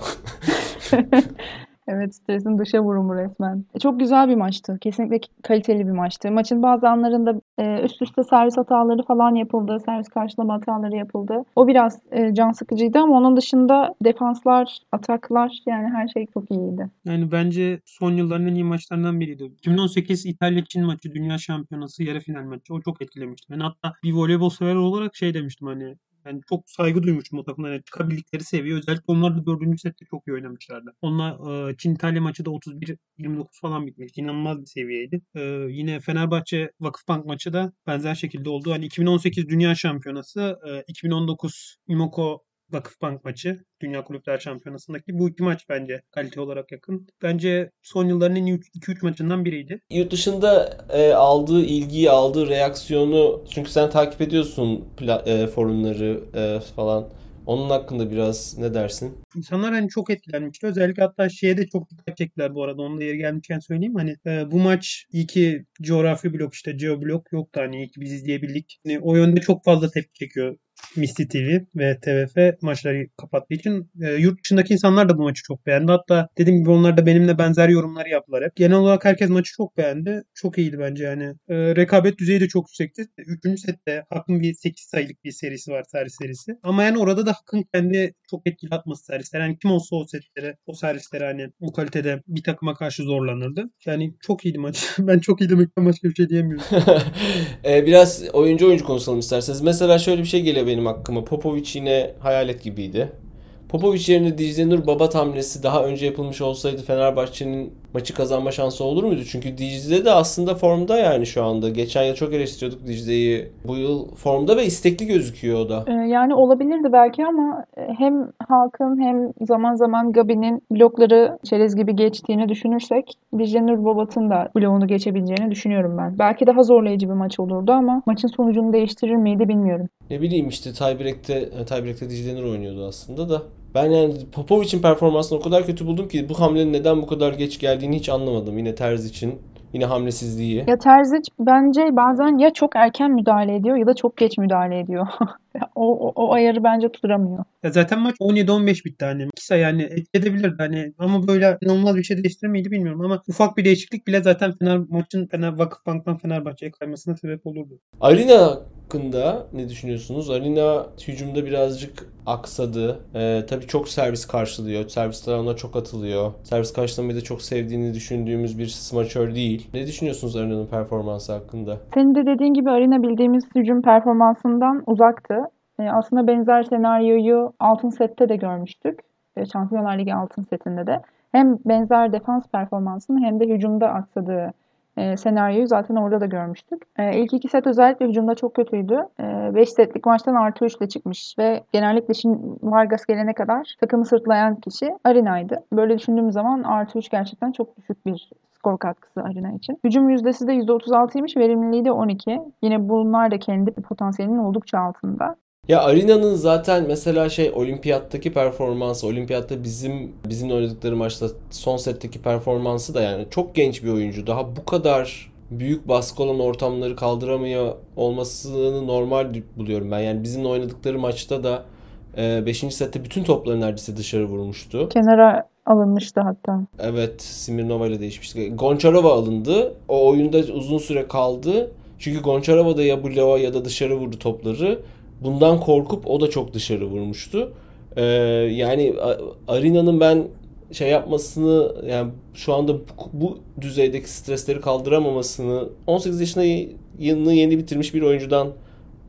Evet stresin dışa vurumu resmen. E, çok güzel bir maçtı. Kesinlikle kaliteli bir maçtı. Maçın bazı anlarında e, üst üste servis hataları falan yapıldı. Servis karşılama hataları yapıldı. O biraz e, can sıkıcıydı ama onun dışında defanslar, ataklar yani her şey çok iyiydi. Yani bence son yılların en iyi maçlarından biriydi. 2018 İtalya-Çin maçı Dünya Şampiyonası yarı final maçı. O çok etkilemişti. Ben hatta bir voleybol sever olarak şey demiştim hani yani çok saygı duymuştum o takımlara. Yani çıkabildikleri seviye. Özellikle onlar da dördüncü sette çok iyi oynamışlardı. Onlar Çin İtalya maçı da 31-29 falan bitmiş. İnanılmaz bir seviyeydi. Yine Fenerbahçe Vakıfbank maçı da benzer şekilde oldu. Hani 2018 Dünya Şampiyonası, 2019 Imoko Vakıfbank maçı Dünya Kulüpler Şampiyonası'ndaki bu iki maç bence kalite olarak yakın. Bence son yılların en iyi 2-3 maçından biriydi. Yurt dışında e, aldığı ilgiyi, aldığı reaksiyonu çünkü sen takip ediyorsun e, forumları e, falan. Onun hakkında biraz ne dersin? İnsanlar hani çok etkilenmişti. Özellikle hatta şeye de çok dikkat çektiler bu arada. Onu da yeri gelmişken söyleyeyim. Hani e, bu maç iyi ki coğrafi blok işte geoblok yoktu hani iyi ki biz izleyebildik. Yani o yönde çok fazla tepki çekiyor Misli TV ve TVF maçları kapattığı için e, yurt dışındaki insanlar da bu maçı çok beğendi. Hatta dediğim gibi onlar da benimle benzer yorumları yaptılar hep. Genel olarak herkes maçı çok beğendi. Çok iyiydi bence yani. E, rekabet düzeyi de çok yüksekti. Üçüncü sette Hakk'ın bir 8 sayılık bir serisi var servis serisi. Ama yani orada da Hakk'ın kendi çok etkili atması servisler. Yani kim olsa o setlere, o servislere hani o kalitede bir takıma karşı zorlanırdı. Yani çok iyiydi maç. ben çok iyi demekten başka bir şey diyemiyorum. e, biraz oyuncu oyuncu konuşalım isterseniz. Mesela şöyle bir şey benim aklıma. Popovic yine hayalet gibiydi. Popovic yerine Dicle Nur Babat hamlesi daha önce yapılmış olsaydı Fenerbahçe'nin maçı kazanma şansı olur muydu? Çünkü Dicle de aslında formda yani şu anda. Geçen yıl çok eleştiriyorduk Dicle'yi. Bu yıl formda ve istekli gözüküyor o da. Ee, yani olabilirdi belki ama e, hem Hakan hem zaman zaman Gabi'nin blokları çerez gibi geçtiğini düşünürsek Dicle Nur Babat'ın da bloğunu geçebileceğini düşünüyorum ben. Belki daha zorlayıcı bir maç olurdu ama maçın sonucunu değiştirir miydi bilmiyorum. Ne bileyim işte tiebreak'te, tiebreak'te Dicle oynuyordu aslında da. Ben yani Popovic'in performansını o kadar kötü buldum ki bu hamlenin neden bu kadar geç geldiğini hiç anlamadım. Yine Terz için. Yine hamlesizliği. Ya Terzic bence bazen ya çok erken müdahale ediyor ya da çok geç müdahale ediyor. o, o, o ayarı bence tutturamıyor. Ya zaten maç 17-15 bitti hani. İki sayı yani etki edebilirdi hani ama böyle inanılmaz bir şey değiştirir miydi bilmiyorum ama ufak bir değişiklik bile zaten Fener maçın Fener Vakıfbank'tan Fenerbahçe'ye kaymasına sebep olurdu. Arena hakkında ne düşünüyorsunuz? Arena hücumda birazcık aksadı. Ee, tabii çok servis karşılıyor. Servisler ona çok atılıyor. Servis karşılamayı da çok sevdiğini düşündüğümüz bir smaçör değil. Ne düşünüyorsunuz Arena'nın performansı hakkında? Senin de dediğin gibi Arena bildiğimiz hücum performansından uzaktı. Ee, aslında benzer senaryoyu altın sette de görmüştük. e, Şampiyonlar Ligi altın setinde de hem benzer defans performansının hem de hücumda aksadığı e, senaryoyu zaten orada da görmüştük. E, ilk iki set özellikle hücumda çok kötüydü. 5 e, setlik maçtan artı 3 ile çıkmış ve genellikle şimdi Vargas gelene kadar takımı sırtlayan kişi Arina'ydı. Böyle düşündüğüm zaman artı 3 gerçekten çok düşük bir skor katkısı Arina için. Hücum yüzdesi de %36'ymış, verimliliği de 12. Yine bunlar da kendi potansiyelinin oldukça altında. Ya Arina'nın zaten mesela şey olimpiyattaki performansı, olimpiyatta bizim bizim oynadıkları maçta son setteki performansı da yani çok genç bir oyuncu. Daha bu kadar büyük baskı olan ortamları kaldıramıyor olmasını normal buluyorum ben. Yani bizim oynadıkları maçta da 5. E, sette bütün topları neredeyse dışarı vurmuştu. Kenara alınmıştı hatta. Evet, Smirnova ile değişmişti. Goncharova alındı. O oyunda uzun süre kaldı. Çünkü Goncharova da ya bloğa ya da dışarı vurdu topları. Bundan korkup o da çok dışarı vurmuştu. Ee, yani Arina'nın ben şey yapmasını yani şu anda bu, düzeydeki stresleri kaldıramamasını 18 yaşında yılını yeni bitirmiş bir oyuncudan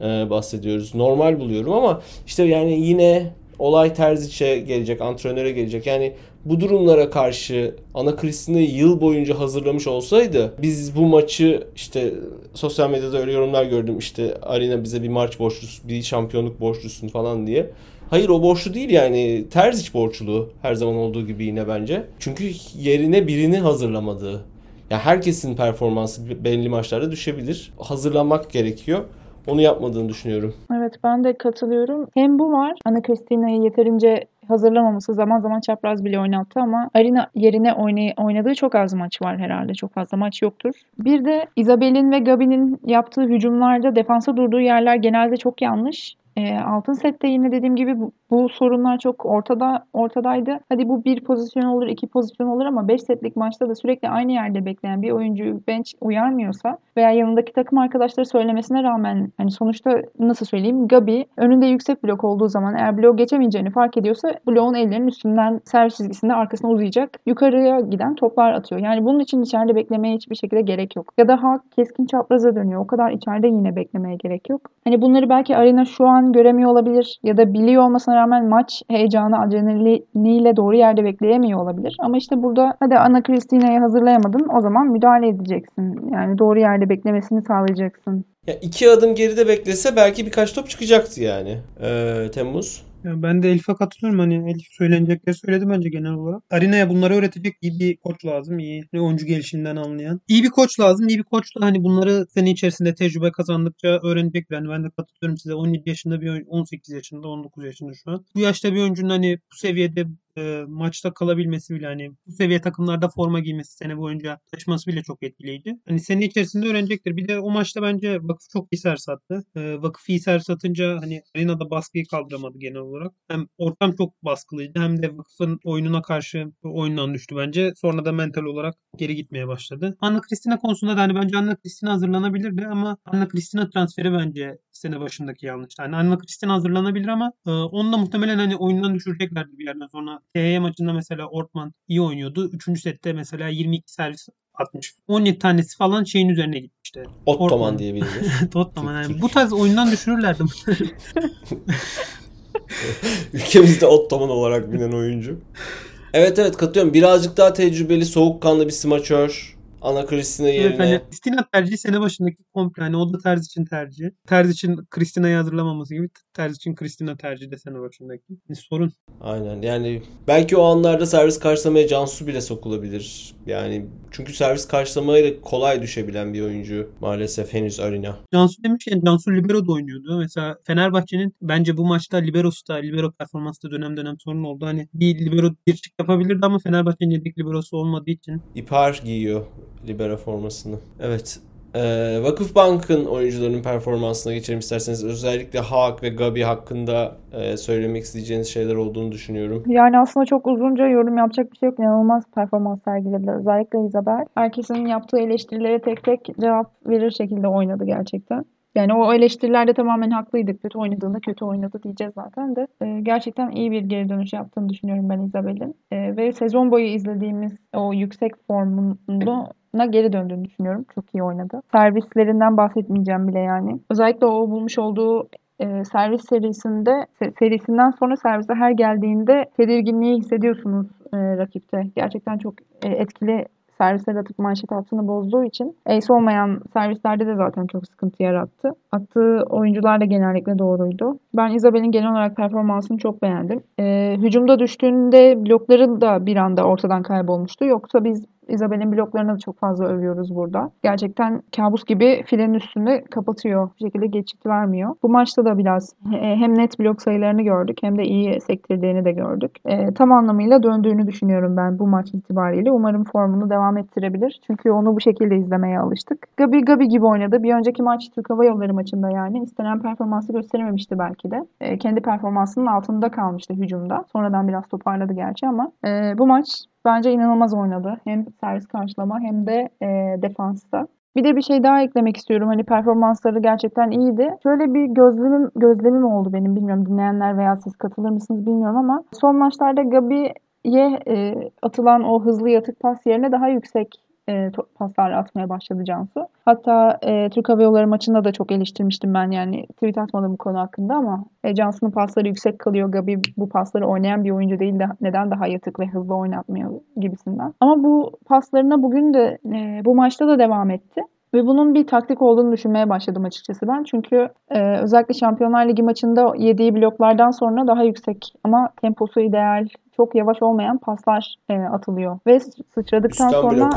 e, bahsediyoruz. Normal buluyorum ama işte yani yine olay Terzic'e gelecek, antrenöre gelecek. Yani bu durumlara karşı Ana Kristin'i yıl boyunca hazırlamış olsaydı biz bu maçı işte sosyal medyada öyle yorumlar gördüm işte Arena bize bir maç borçlusun, bir şampiyonluk borçlusun falan diye. Hayır o borçlu değil yani Terzic borçlu her zaman olduğu gibi yine bence. Çünkü yerine birini hazırlamadı. Ya herkesin performansı belli maçlarda düşebilir. Hazırlanmak gerekiyor. Onu yapmadığını düşünüyorum. Evet ben de katılıyorum. Hem bu var. Ana Cristina'yı yeterince hazırlamaması zaman zaman çapraz bile oynattı ama Arina yerine oynay oynadığı çok az maç var herhalde. Çok fazla maç yoktur. Bir de Isabel'in ve Gabi'nin yaptığı hücumlarda defansa durduğu yerler genelde çok yanlış. E, altın sette yine dediğim gibi bu, bu sorunlar çok ortada ortadaydı. Hadi bu bir pozisyon olur, iki pozisyon olur ama 5 setlik maçta da sürekli aynı yerde bekleyen bir oyuncuyu bench uyarmıyorsa veya yanındaki takım arkadaşları söylemesine rağmen hani sonuçta nasıl söyleyeyim Gabi önünde yüksek blok olduğu zaman eğer blok geçemeyeceğini fark ediyorsa bloğun ellerinin üstünden servis çizgisinde arkasına uzayacak yukarıya giden toplar atıyor. Yani bunun için içeride beklemeye hiçbir şekilde gerek yok. Ya da ha keskin çapraza dönüyor. O kadar içeride yine beklemeye gerek yok. Hani bunları belki Arena şu an göremiyor olabilir ya da biliyor olmasına rağmen maç heyecanı, adrenaliniyle doğru yerde bekleyemiyor olabilir. Ama işte burada hadi Ana Cristina'yı hazırlayamadın o zaman müdahale edeceksin. Yani doğru yerde beklemesini sağlayacaksın. Ya iki adım geride beklese belki birkaç top çıkacaktı yani ee, Temmuz. Ya ben de Elif'e katılıyorum. Hani Elif söylenecekleri söyledi bence genel olarak. Arina'ya bunları öğretecek iyi bir koç lazım. iyi oyuncu gelişiminden anlayan. İyi bir koç lazım. İyi bir koçla hani bunları sene içerisinde tecrübe kazandıkça öğrenecekler. Yani ben de katılıyorum size. 17 yaşında bir oyuncu, 18 yaşında, 19 yaşında şu an. Bu yaşta bir oyuncunun hani bu seviyede e, maçta kalabilmesi bile hani bu seviye takımlarda forma giymesi sene boyunca taşıması bile çok etkileyici. Hani sene içerisinde öğrenecektir. Bir de o maçta bence Vakıf çok iyi servis attı. E, Vakıf iyi servis atınca hani arenada baskıyı kaldıramadı genel olarak. Hem ortam çok baskılıydı hem de Vakıf'ın oyununa karşı oyundan düştü bence. Sonra da mental olarak geri gitmeye başladı. Anna Kristina konusunda da hani bence Anna Kristina hazırlanabilirdi ama Anna Kristina transferi bence sene başındaki yanlış. Yani Anna Kristina hazırlanabilir ama e, onu da muhtemelen hani oyundan düşüreceklerdi bir yerden sonra. TY maçında mesela Ortman iyi oynuyordu. Üçüncü sette mesela 22 servis atmış. 17 tanesi falan şeyin üzerine gitmişti. Ottoman diye bilinir. Ottoman yani. Bu tarz oyundan düşürürlerdi. Ülkemizde Ottoman olarak bilinen oyuncu. Evet evet katılıyorum. Birazcık daha tecrübeli, soğukkanlı bir smaçör. Ana Kristina yerine. Evet, hani Kristina tercihi sene başındaki komple. Hani o da Terz için tercih. Terz için Kristina'yı hazırlamaması gibi Terz için Kristina tercihi de sene başındaki. Yani sorun. Aynen yani belki o anlarda servis karşılamaya Cansu bile sokulabilir. Yani çünkü servis karşılamaya kolay düşebilen bir oyuncu maalesef henüz Arina. Cansu demişken Cansu Libero da oynuyordu. Mesela Fenerbahçe'nin bence bu maçta Libero'su da Libero performansı da dönem dönem sorun oldu. Hani bir Libero bir çık yapabilirdi ama Fenerbahçe'nin yedek Libero'su olmadığı için. İpar giyiyor libero formasını. Evet. Ee, Vakıfbank'ın oyuncularının performansına geçelim isterseniz. Özellikle Haak ve Gabi hakkında e, söylemek isteyeceğiniz şeyler olduğunu düşünüyorum. Yani aslında çok uzunca yorum yapacak bir şey yok. İnanılmaz performans sergilediler. Özellikle Isabel. Herkesin yaptığı eleştirilere tek tek cevap verir şekilde oynadı gerçekten. Yani o eleştirilerde tamamen haklıydık. Kötü oynadığında kötü oynadı diyeceğiz zaten de. E, gerçekten iyi bir geri dönüş yaptığını düşünüyorum ben Isabel'in. E, ve sezon boyu izlediğimiz o yüksek formunda na geri döndüğünü düşünüyorum. Çok iyi oynadı. Servislerinden bahsetmeyeceğim bile yani. Özellikle o bulmuş olduğu e, servis serisinde serisinden sonra servise her geldiğinde tedirginliği hissediyorsunuz e, rakipte. Gerçekten çok e, etkili servisler atıp manşet hattını bozduğu için ace olmayan servislerde de zaten çok sıkıntı yarattı. Attığı oyuncular da genellikle doğruydu. Ben Isabel'in genel olarak performansını çok beğendim. Ee, hücumda düştüğünde blokları da bir anda ortadan kaybolmuştu. Yoksa biz Isabel'in bloklarını da çok fazla övüyoruz burada. Gerçekten kabus gibi filenin üstünde kapatıyor. Bir şekilde geçit vermiyor. Bu maçta da biraz hem net blok sayılarını gördük hem de iyi sektirdiğini de gördük. E, tam anlamıyla döndüğünü düşünüyorum ben bu maç itibariyle. Umarım formunu devam ettirebilir. Çünkü onu bu şekilde izlemeye alıştık. Gabi Gabi gibi oynadı. Bir önceki maç Türk Hava Yolları maçında yani istenen performansı gösterememişti belki de. E, kendi performansının altında kalmıştı hücumda. Sonradan biraz toparladı gerçi ama e, bu maç bence inanılmaz oynadı. Hem servis karşılama hem de e, defansta. Bir de bir şey daha eklemek istiyorum. Hani performansları gerçekten iyiydi. Şöyle bir gözlemim gözlemim oldu benim. Bilmiyorum dinleyenler veya siz katılır mısınız bilmiyorum ama son maçlarda Gabi'ye e, atılan o hızlı yatık pas yerine daha yüksek e, paslar atmaya başladı Cansu. Hatta e, Türk Hava Yolları maçında da çok eleştirmiştim ben yani tweet atmadım bu konu hakkında ama e, Cansu'nun pasları yüksek kalıyor. Gabi bu pasları oynayan bir oyuncu değil de neden daha yatık ve hızlı oynatmıyor gibisinden. Ama bu paslarına bugün de e, bu maçta da devam etti. Ve bunun bir taktik olduğunu düşünmeye başladım açıkçası ben. Çünkü e, özellikle Şampiyonlar Ligi maçında yediği bloklardan sonra daha yüksek ama temposu ideal, çok yavaş olmayan paslar e, atılıyor. Ve sıçradıktan Üstten sonra...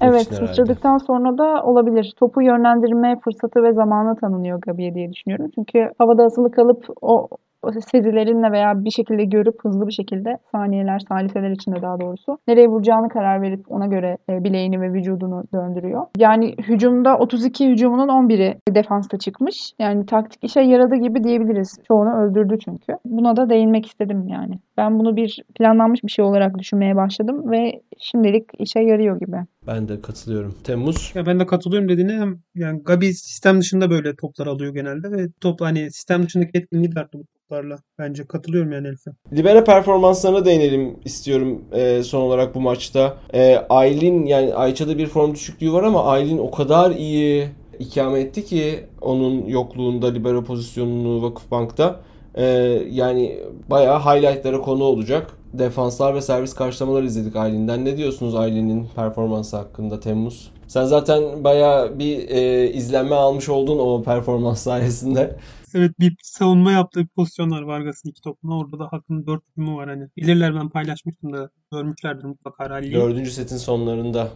Evet sıçradıktan sonra da olabilir. Topu yönlendirme fırsatı ve zamanı tanınıyor Gabi'ye diye düşünüyorum. Çünkü havada asılı kalıp o sezilerinle veya bir şekilde görüp hızlı bir şekilde saniyeler, saliseler içinde daha doğrusu nereye vuracağını karar verip ona göre e, bileğini ve vücudunu döndürüyor. Yani hücumda 32 hücumunun 11'i defansta çıkmış. Yani taktik işe yaradı gibi diyebiliriz. Çoğunu öldürdü çünkü. Buna da değinmek istedim yani. Ben bunu bir planlanmış bir şey olarak düşünmeye başladım ve şimdilik işe yarıyor gibi. Ben de katılıyorum. Temmuz. Ya ben de katılıyorum dediğine hem yani Gabi sistem dışında böyle toplar alıyor genelde ve top hani sistem dışındaki etkinliği de arttı bu toplarla. Bence katılıyorum yani Elif'e. Libera performanslarına değinelim istiyorum e, son olarak bu maçta. E, Aylin yani Ayça'da bir form düşüklüğü var ama Aylin o kadar iyi ikame etti ki onun yokluğunda libero pozisyonunu Vakıfbank'ta. E, yani bayağı highlightlara konu olacak. Defanslar ve servis karşılamalar izledik Aylin'den. Ne diyorsunuz Aylin'in performansı hakkında Temmuz? Sen zaten bayağı bir e, izlenme almış oldun o performans sayesinde. Evet bir savunma yaptığı bir pozisyon var Vargas'ın iki topuna. Orada da Hakkı'nın dört hücumu var hani. Bilirler ben paylaşmıştım da görmüşlerdir mutlaka rally'yi. Dördüncü setin sonlarında.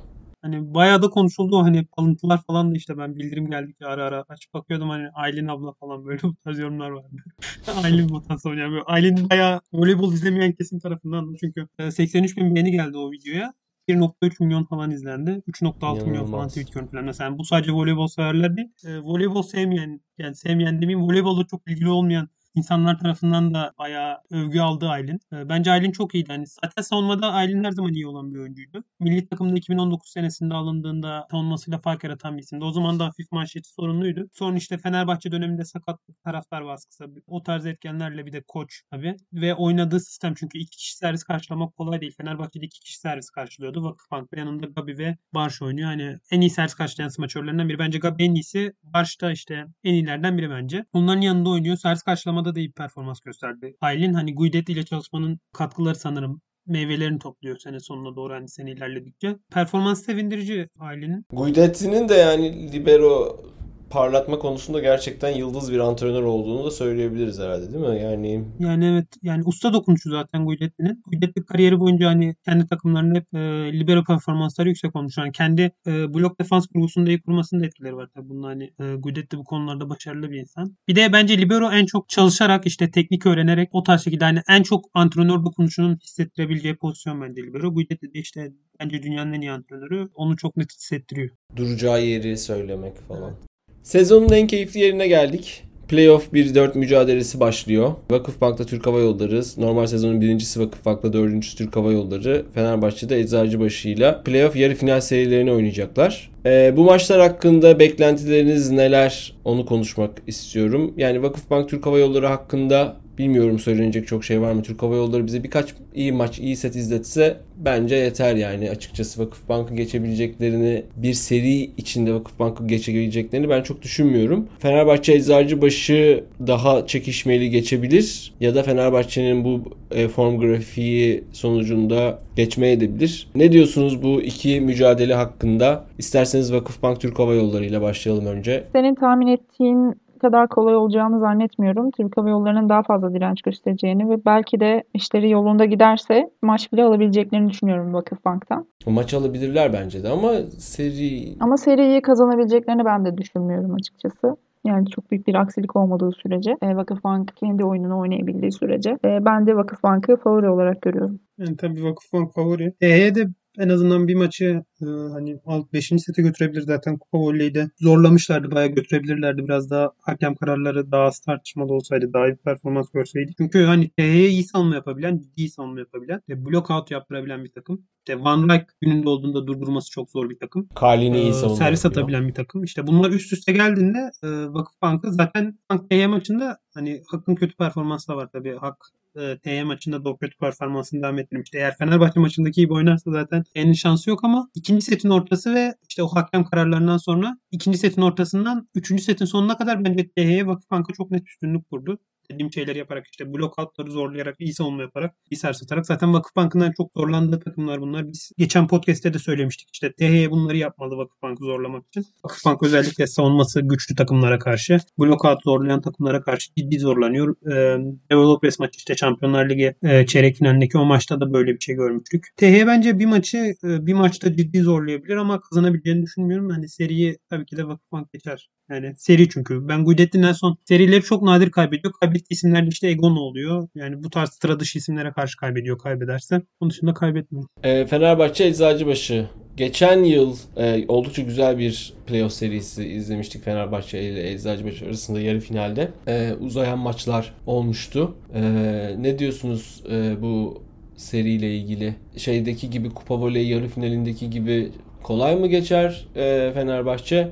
Hani bayağı da konuşuldu hani alıntılar falan da işte ben bildirim geldi ki ara ara açıp bakıyordum hani Aylin abla falan böyle bu tarz yorumlar vardı. Aylin Vatan oynayan böyle. Aylin bayağı voleybol izlemeyen kesim tarafından çünkü 83 bin beğeni geldi o videoya. 1.3 milyon falan izlendi. 3.6 milyon falan tweet görüntüler. Mesela bu sadece voleybol severler değil. E, voleybol sevmeyen yani sevmeyen demeyeyim voleybolda çok ilgili olmayan insanlar tarafından da bayağı övgü aldı Aylin. Ee, bence Aylin çok iyiydi. Yani zaten savunmada Aylin her zaman iyi olan bir oyuncuydu. Milli takımda 2019 senesinde alındığında savunmasıyla fark yaratan bir isimdi. O zaman da hafif manşeti sorunluydu. Sonra işte Fenerbahçe döneminde sakatlık, taraftar baskısı, o tarz etkenlerle bir de koç tabii. Ve oynadığı sistem çünkü iki kişi servis karşılamak kolay değil. Fenerbahçe'de iki kişi servis karşılıyordu. Vakıfbank'ta yanında Gabi ve Barş oynuyor. Hani en iyi servis karşılayan smaçörlerinden biri. Bence Gabi en iyisi. Barş da işte en iyilerden biri bence. Onların yanında oynuyor. Servis karşılamada da iyi performans gösterdi. Aylin hani Guidetti ile çalışmanın katkıları sanırım meyvelerini topluyor sene sonuna doğru hani sene ilerledikçe. Performans sevindirici Aylin'in. Guidetti'nin de yani libero parlatma konusunda gerçekten yıldız bir antrenör olduğunu da söyleyebiliriz herhalde değil mi? Yani yani evet yani usta dokunuşu zaten Guidetti'nin. Guidetti kariyeri boyunca hani kendi takımlarının hep e, libero performansları yüksek olmuş. Yani kendi e, blok defans kurgusunda iyi kurmasının da etkileri var tabii. Bunun hani e, Guidetti bu konularda başarılı bir insan. Bir de bence libero en çok çalışarak işte teknik öğrenerek o tarz şekilde hani en çok antrenör dokunuşunun hissettirebileceği pozisyon bence libero. Guidetti de işte bence dünyanın en iyi antrenörü. Onu çok net hissettiriyor. Duracağı yeri söylemek falan. Sezonun en keyifli yerine geldik. Playoff 1-4 mücadelesi başlıyor. Vakıfbank'ta Türk Hava Yolları, normal sezonun birincisi Vakıfbank'ta dördüncüsü Türk Hava Yolları, Fenerbahçe'de Eczacıbaşı ile playoff yarı final serilerini oynayacaklar. Ee, bu maçlar hakkında beklentileriniz neler onu konuşmak istiyorum. Yani Vakıfbank Türk Hava Yolları hakkında bilmiyorum söylenecek çok şey var mı. Türk Hava Yolları bize birkaç iyi maç, iyi set izletse bence yeter yani. Açıkçası Vakıfbank'ı geçebileceklerini bir seri içinde Vakıfbank'ı geçebileceklerini ben çok düşünmüyorum. Fenerbahçe Eczacıbaşı daha çekişmeli geçebilir ya da Fenerbahçe'nin bu e, form grafiği sonucunda geçmeye edebilir. Ne diyorsunuz bu iki mücadele hakkında? İsterseniz Vakıfbank Türk Hava Yolları ile başlayalım önce. Senin tahmin ettiğin kadar kolay olacağını zannetmiyorum. Türk Hava Yolları'nın daha fazla direnç göstereceğini ve belki de işleri yolunda giderse maç bile alabileceklerini düşünüyorum Vakıfbank'tan. Maç alabilirler bence de ama seri... Ama seriyi kazanabileceklerini ben de düşünmüyorum açıkçası. Yani çok büyük bir aksilik olmadığı sürece, e, Vakıfbank kendi oyununu oynayabildiği sürece e, ben de Vakıfbank'ı favori olarak görüyorum. Yani tabii Vakıfbank favori. THY de en azından bir maçı e, hani alt 5. sete götürebilir zaten Kupa Voley'de zorlamışlardı bayağı götürebilirlerdi biraz daha hakem kararları daha az tartışmalı olsaydı daha iyi performans görseydi. Çünkü hani TH'ye iyi savunma yapabilen ciddi savunma yapabilen ve blockout yaptırabilen bir takım. İşte Van Rijk gününde olduğunda durdurması çok zor bir takım. Kalini iyi Ee, savunma servis yapıyor. atabilen bir takım. İşte bunlar üst üste geldiğinde e, Vakıfbank'ı zaten Bank TY maçında hani Hakk'ın kötü performansı da var tabii. Hak e, TY maçında da kötü performansını devam ettirmişti. Eğer Fenerbahçe maçındaki gibi oynarsa zaten en şansı yok ama ikinci setin ortası ve işte o hakem kararlarından sonra ikinci setin ortasından üçüncü setin sonuna kadar bence TH'ye Vakıfbank'a çok net üstünlük kurdu dediğim şeyleri yaparak işte blokoutları zorlayarak iyi savunma yaparak iyi servis atarak zaten Vakıfbank'ın en çok zorlandığı takımlar bunlar. Biz geçen podcast'te de söylemiştik işte TH'ye bunları yapmalı Vakıfbank'ı zorlamak için. Vakıfbank özellikle savunması güçlü takımlara karşı blokout zorlayan takımlara karşı ciddi zorlanıyor. Ee, Developers maçı işte Şampiyonlar Ligi e, çeyrek finalindeki o maçta da böyle bir şey görmüştük. TH bence bir maçı e, bir maçta ciddi zorlayabilir ama kazanabileceğini düşünmüyorum. Hani seriyi tabii ki de Vakıfbank geçer. Yani seri çünkü. Ben Guidetti'nin en son serileri çok nadir kaybediyor. Kaybettiği isimler işte Egon oluyor. Yani bu tarz sıra dışı isimlere karşı kaybediyor kaybederse. Onun dışında kaybetmiyor. E, Fenerbahçe Eczacıbaşı. Geçen yıl e, oldukça güzel bir playoff serisi izlemiştik Fenerbahçe ile Eczacıbaşı arasında yarı finalde. E, uzayan maçlar olmuştu. E, ne diyorsunuz e, bu seriyle ilgili? Şeydeki gibi Kupa Voley yarı finalindeki gibi kolay mı geçer e, Fenerbahçe?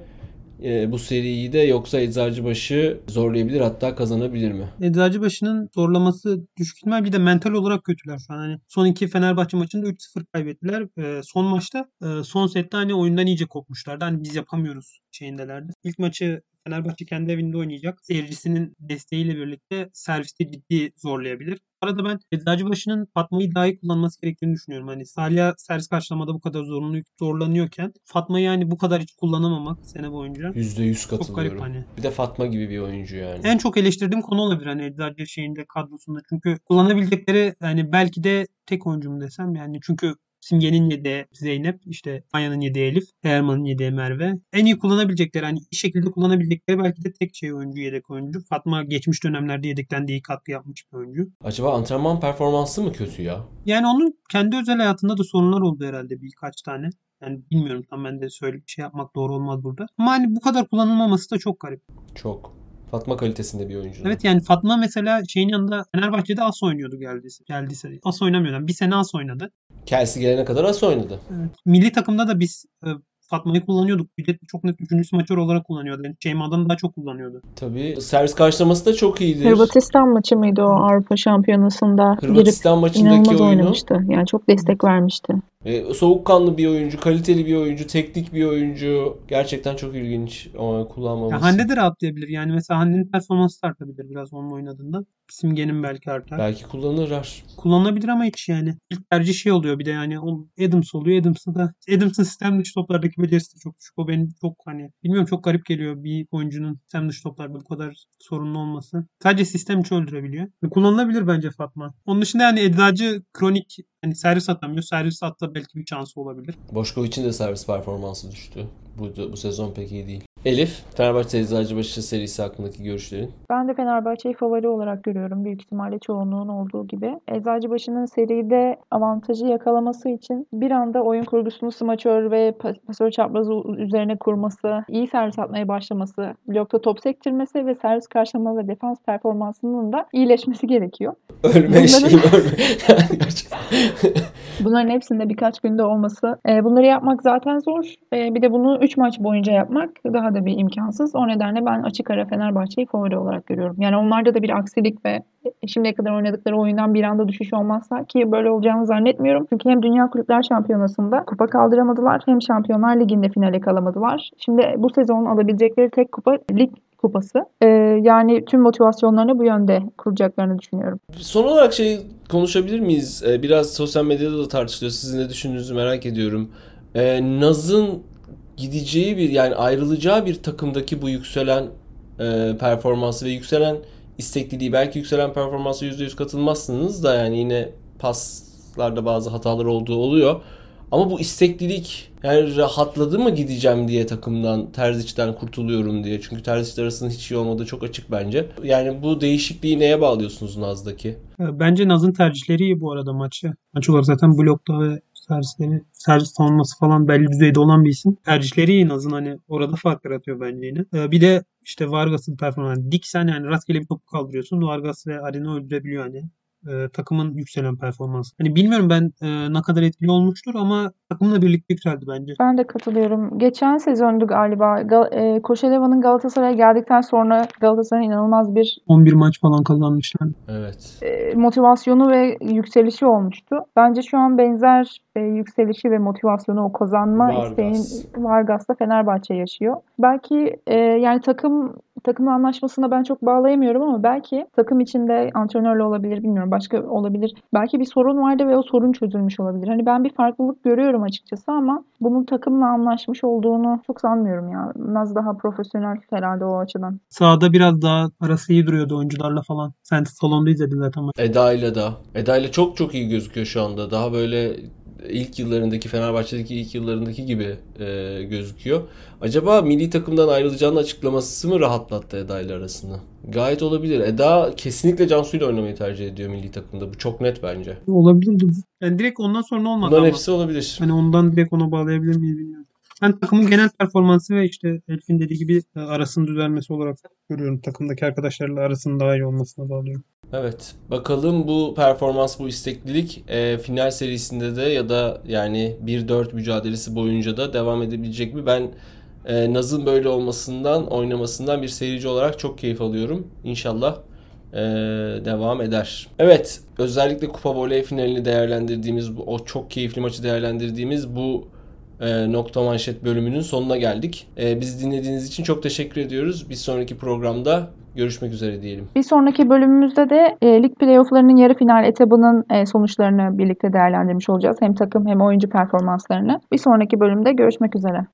E, bu seriyi de yoksa Eczacıbaşı zorlayabilir hatta kazanabilir mi? Eczacıbaşı'nın zorlaması düşük ihtimal bir de mental olarak kötüler şu an. Hani son iki Fenerbahçe maçında 3-0 kaybettiler. Ee, son maçta e, son sette hani oyundan iyice kopmuşlardı. Hani biz yapamıyoruz şeyindelerdi. İlk maçı Fenerbahçe kendi evinde oynayacak. Seyircisinin desteğiyle birlikte serviste ciddi zorlayabilir. Arada ben Eczacıbaşı'nın Fatma'yı daha iyi kullanması gerektiğini düşünüyorum. Hani Salih'a servis karşılamada bu kadar zorunlu, zorlanıyorken Fatma'yı yani bu kadar hiç kullanamamak sene boyunca %100 çok katılıyorum. garip hani. Bir de Fatma gibi bir oyuncu yani. En çok eleştirdiğim konu olabilir hani Eczacı şeyinde kadrosunda. Çünkü kullanabilecekleri yani belki de tek oyuncu mu desem yani çünkü Simge'nin yedeği Zeynep, işte Manya'nın yedeği Elif, Erman'ın yedeği Merve. En iyi kullanabilecekleri, hani iyi şekilde kullanabilecekleri belki de tek şey oyuncu, yedek oyuncu. Fatma geçmiş dönemlerde yedekten de iyi katkı yapmış bir oyuncu. Acaba antrenman performansı mı kötü ya? Yani onun kendi özel hayatında da sorunlar oldu herhalde birkaç tane. Yani bilmiyorum tam ben de söyle bir şey yapmak doğru olmaz burada. Ama hani bu kadar kullanılmaması da çok garip. Çok. Fatma kalitesinde bir oyuncu. Evet yani Fatma mesela şeyin yanında Fenerbahçe'de as oynuyordu geldiyse. Geldiyse. As oynamıyordu. Bir sene as oynadı. Kelsey gelene kadar az oynadı. Evet. Milli takımda da biz e, Fatma'yı kullanıyorduk. Bir de çok net üçüncü smaçör olarak kullanıyordu. Yani Şeyma'dan daha çok kullanıyordu. Tabii servis karşılaması da çok iyidir. Hırvatistan maçı mıydı o Avrupa Şampiyonası'nda girip Hırvatistan maçındaki inanılmaz oyunu oynamıştı. Yani çok destek vermişti. E, soğukkanlı bir oyuncu, kaliteli bir oyuncu, teknik bir oyuncu. Gerçekten çok ilginç ama kullanmaması. Ya Hande de rahatlayabilir. Yani mesela Hande'nin performansı artabilir biraz onun oynadığında. Simge'nin belki artar. Belki kullanırlar. Kullanılabilir ama hiç yani. İlk tercih şey oluyor bir de yani o Adams oluyor. Adams'ın da Adams'ın sistem dışı toplardaki becerisi de çok düşük. O benim çok hani bilmiyorum çok garip geliyor bir oyuncunun sistem dışı toplarda bu kadar sorunlu olması. Sadece sistem içi öldürebiliyor. Kullanılabilir bence Fatma. Onun dışında yani Eczacı kronik hani servis atamıyor. Servis atsa belki bir şansı olabilir. Boşkoviç'in de servis performansı düştü. Bu, bu sezon pek iyi değil. Elif, Fenerbahçe Eczacıbaşı serisi hakkındaki görüşlerin. Ben de Fenerbahçe'yi favori olarak görüyorum. Büyük ihtimalle çoğunluğun olduğu gibi. Eczacıbaşı'nın seride avantajı yakalaması için bir anda oyun kurgusunu smaçör ve pas- pasör çaprazı üzerine kurması, iyi servis atmaya başlaması, blokta top sektirmesi ve servis karşılama ve defans performansının da iyileşmesi gerekiyor. Ölme Bunların- şeyim ölme. Bunların hepsinde birkaç günde olması. E, bunları yapmak zaten zor. E, bir de bunu 3 maç boyunca yapmak daha da bir imkansız. O nedenle ben açık ara Fenerbahçe'yi favori olarak görüyorum. Yani onlarda da bir aksilik ve şimdiye kadar oynadıkları oyundan bir anda düşüş olmazsa ki böyle olacağını zannetmiyorum. Çünkü hem Dünya Kulüpler Şampiyonası'nda kupa kaldıramadılar hem Şampiyonlar Ligi'nde finale kalamadılar. Şimdi bu sezon alabilecekleri tek kupa lig kupası. Ee, yani tüm motivasyonlarını bu yönde kuracaklarını düşünüyorum. Son olarak şey konuşabilir miyiz? Ee, biraz sosyal medyada da tartışılıyor. Sizin ne düşündüğünüzü merak ediyorum. Ee, Naz'ın gideceği bir yani ayrılacağı bir takımdaki bu yükselen e, performansı ve yükselen istekliliği belki yükselen performansa %100 katılmazsınız da yani yine paslarda bazı hatalar olduğu oluyor. Ama bu isteklilik yani rahatladı mı gideceğim diye takımdan Terzic'den kurtuluyorum diye. Çünkü Terzic arasında hiç iyi olmadığı çok açık bence. Yani bu değişikliği neye bağlıyorsunuz Naz'daki? Bence Naz'ın tercihleri iyi bu arada maçı. Maç olarak zaten blokta ve servisleri, servis savunması falan belli düzeyde olan bir isim. Tercihleri iyi Naz'ın hani orada fark yaratıyor bence yine. E, bir de işte Vargas'ın performansı. Diksen yani rastgele bir topu kaldırıyorsun. Vargas ve Aren'i öldürebiliyor hani e, takımın yükselen performansı. Hani bilmiyorum ben e, ne kadar etkili olmuştur ama takımla birlikte yükseldi bence. Ben de katılıyorum. Geçen sezondu galiba. Gal e, Koşeleva'nın Galatasaray'a geldikten sonra Galatasaray'ın inanılmaz bir 11 maç falan kazanmışlar. Evet. e, motivasyonu ve yükselişi olmuştu. Bence şu an benzer e, yükselişi ve motivasyonu o kazanma Vargas. isteğin Vargas'ta Fenerbahçe yaşıyor. Belki e, yani takım takımla anlaşmasına ben çok bağlayamıyorum ama belki takım içinde antrenörle olabilir bilmiyorum başka olabilir. Belki bir sorun vardı ve o sorun çözülmüş olabilir. Hani ben bir farklılık görüyorum açıkçası ama bunun takımla anlaşmış olduğunu çok sanmıyorum ya. Naz daha profesyonel herhalde o açıdan. Sahada biraz daha arası iyi duruyordu oyuncularla falan. Sen salonda izledin zaten maçı. Eda'yla da. Eda'yla çok çok iyi gözüküyor şu anda. Daha böyle ilk yıllarındaki Fenerbahçe'deki ilk yıllarındaki gibi e, gözüküyor. Acaba milli takımdan ayrılacağını açıklaması mı rahatlattı Eda ile arasını? Gayet olabilir. Eda kesinlikle Cansu ile oynamayı tercih ediyor milli takımda. Bu çok net bence. Olabilirdi. Yani direkt ondan sonra olmadı Bunların ama. hepsi olabilir. Hani ondan direkt ona bağlayabilir miyiz bilmiyorum. Ben takımın genel performansı ve işte Elif'in dediği gibi e, arasının düzelmesi olarak görüyorum. Takımdaki arkadaşlarla arasının daha iyi olmasına bağlıyorum. Evet. Bakalım bu performans, bu isteklilik e, final serisinde de ya da yani 1-4 mücadelesi boyunca da devam edebilecek mi? Ben e, Naz'ın böyle olmasından, oynamasından bir seyirci olarak çok keyif alıyorum. İnşallah e, devam eder. Evet. Özellikle Kupa Voley finalini değerlendirdiğimiz, o çok keyifli maçı değerlendirdiğimiz bu e, nokta manşet bölümünün sonuna geldik. E, bizi dinlediğiniz için çok teşekkür ediyoruz. Bir sonraki programda görüşmek üzere diyelim. Bir sonraki bölümümüzde de e, lig playofflarının yarı final etabının e, sonuçlarını birlikte değerlendirmiş olacağız. Hem takım hem oyuncu performanslarını. Bir sonraki bölümde görüşmek üzere.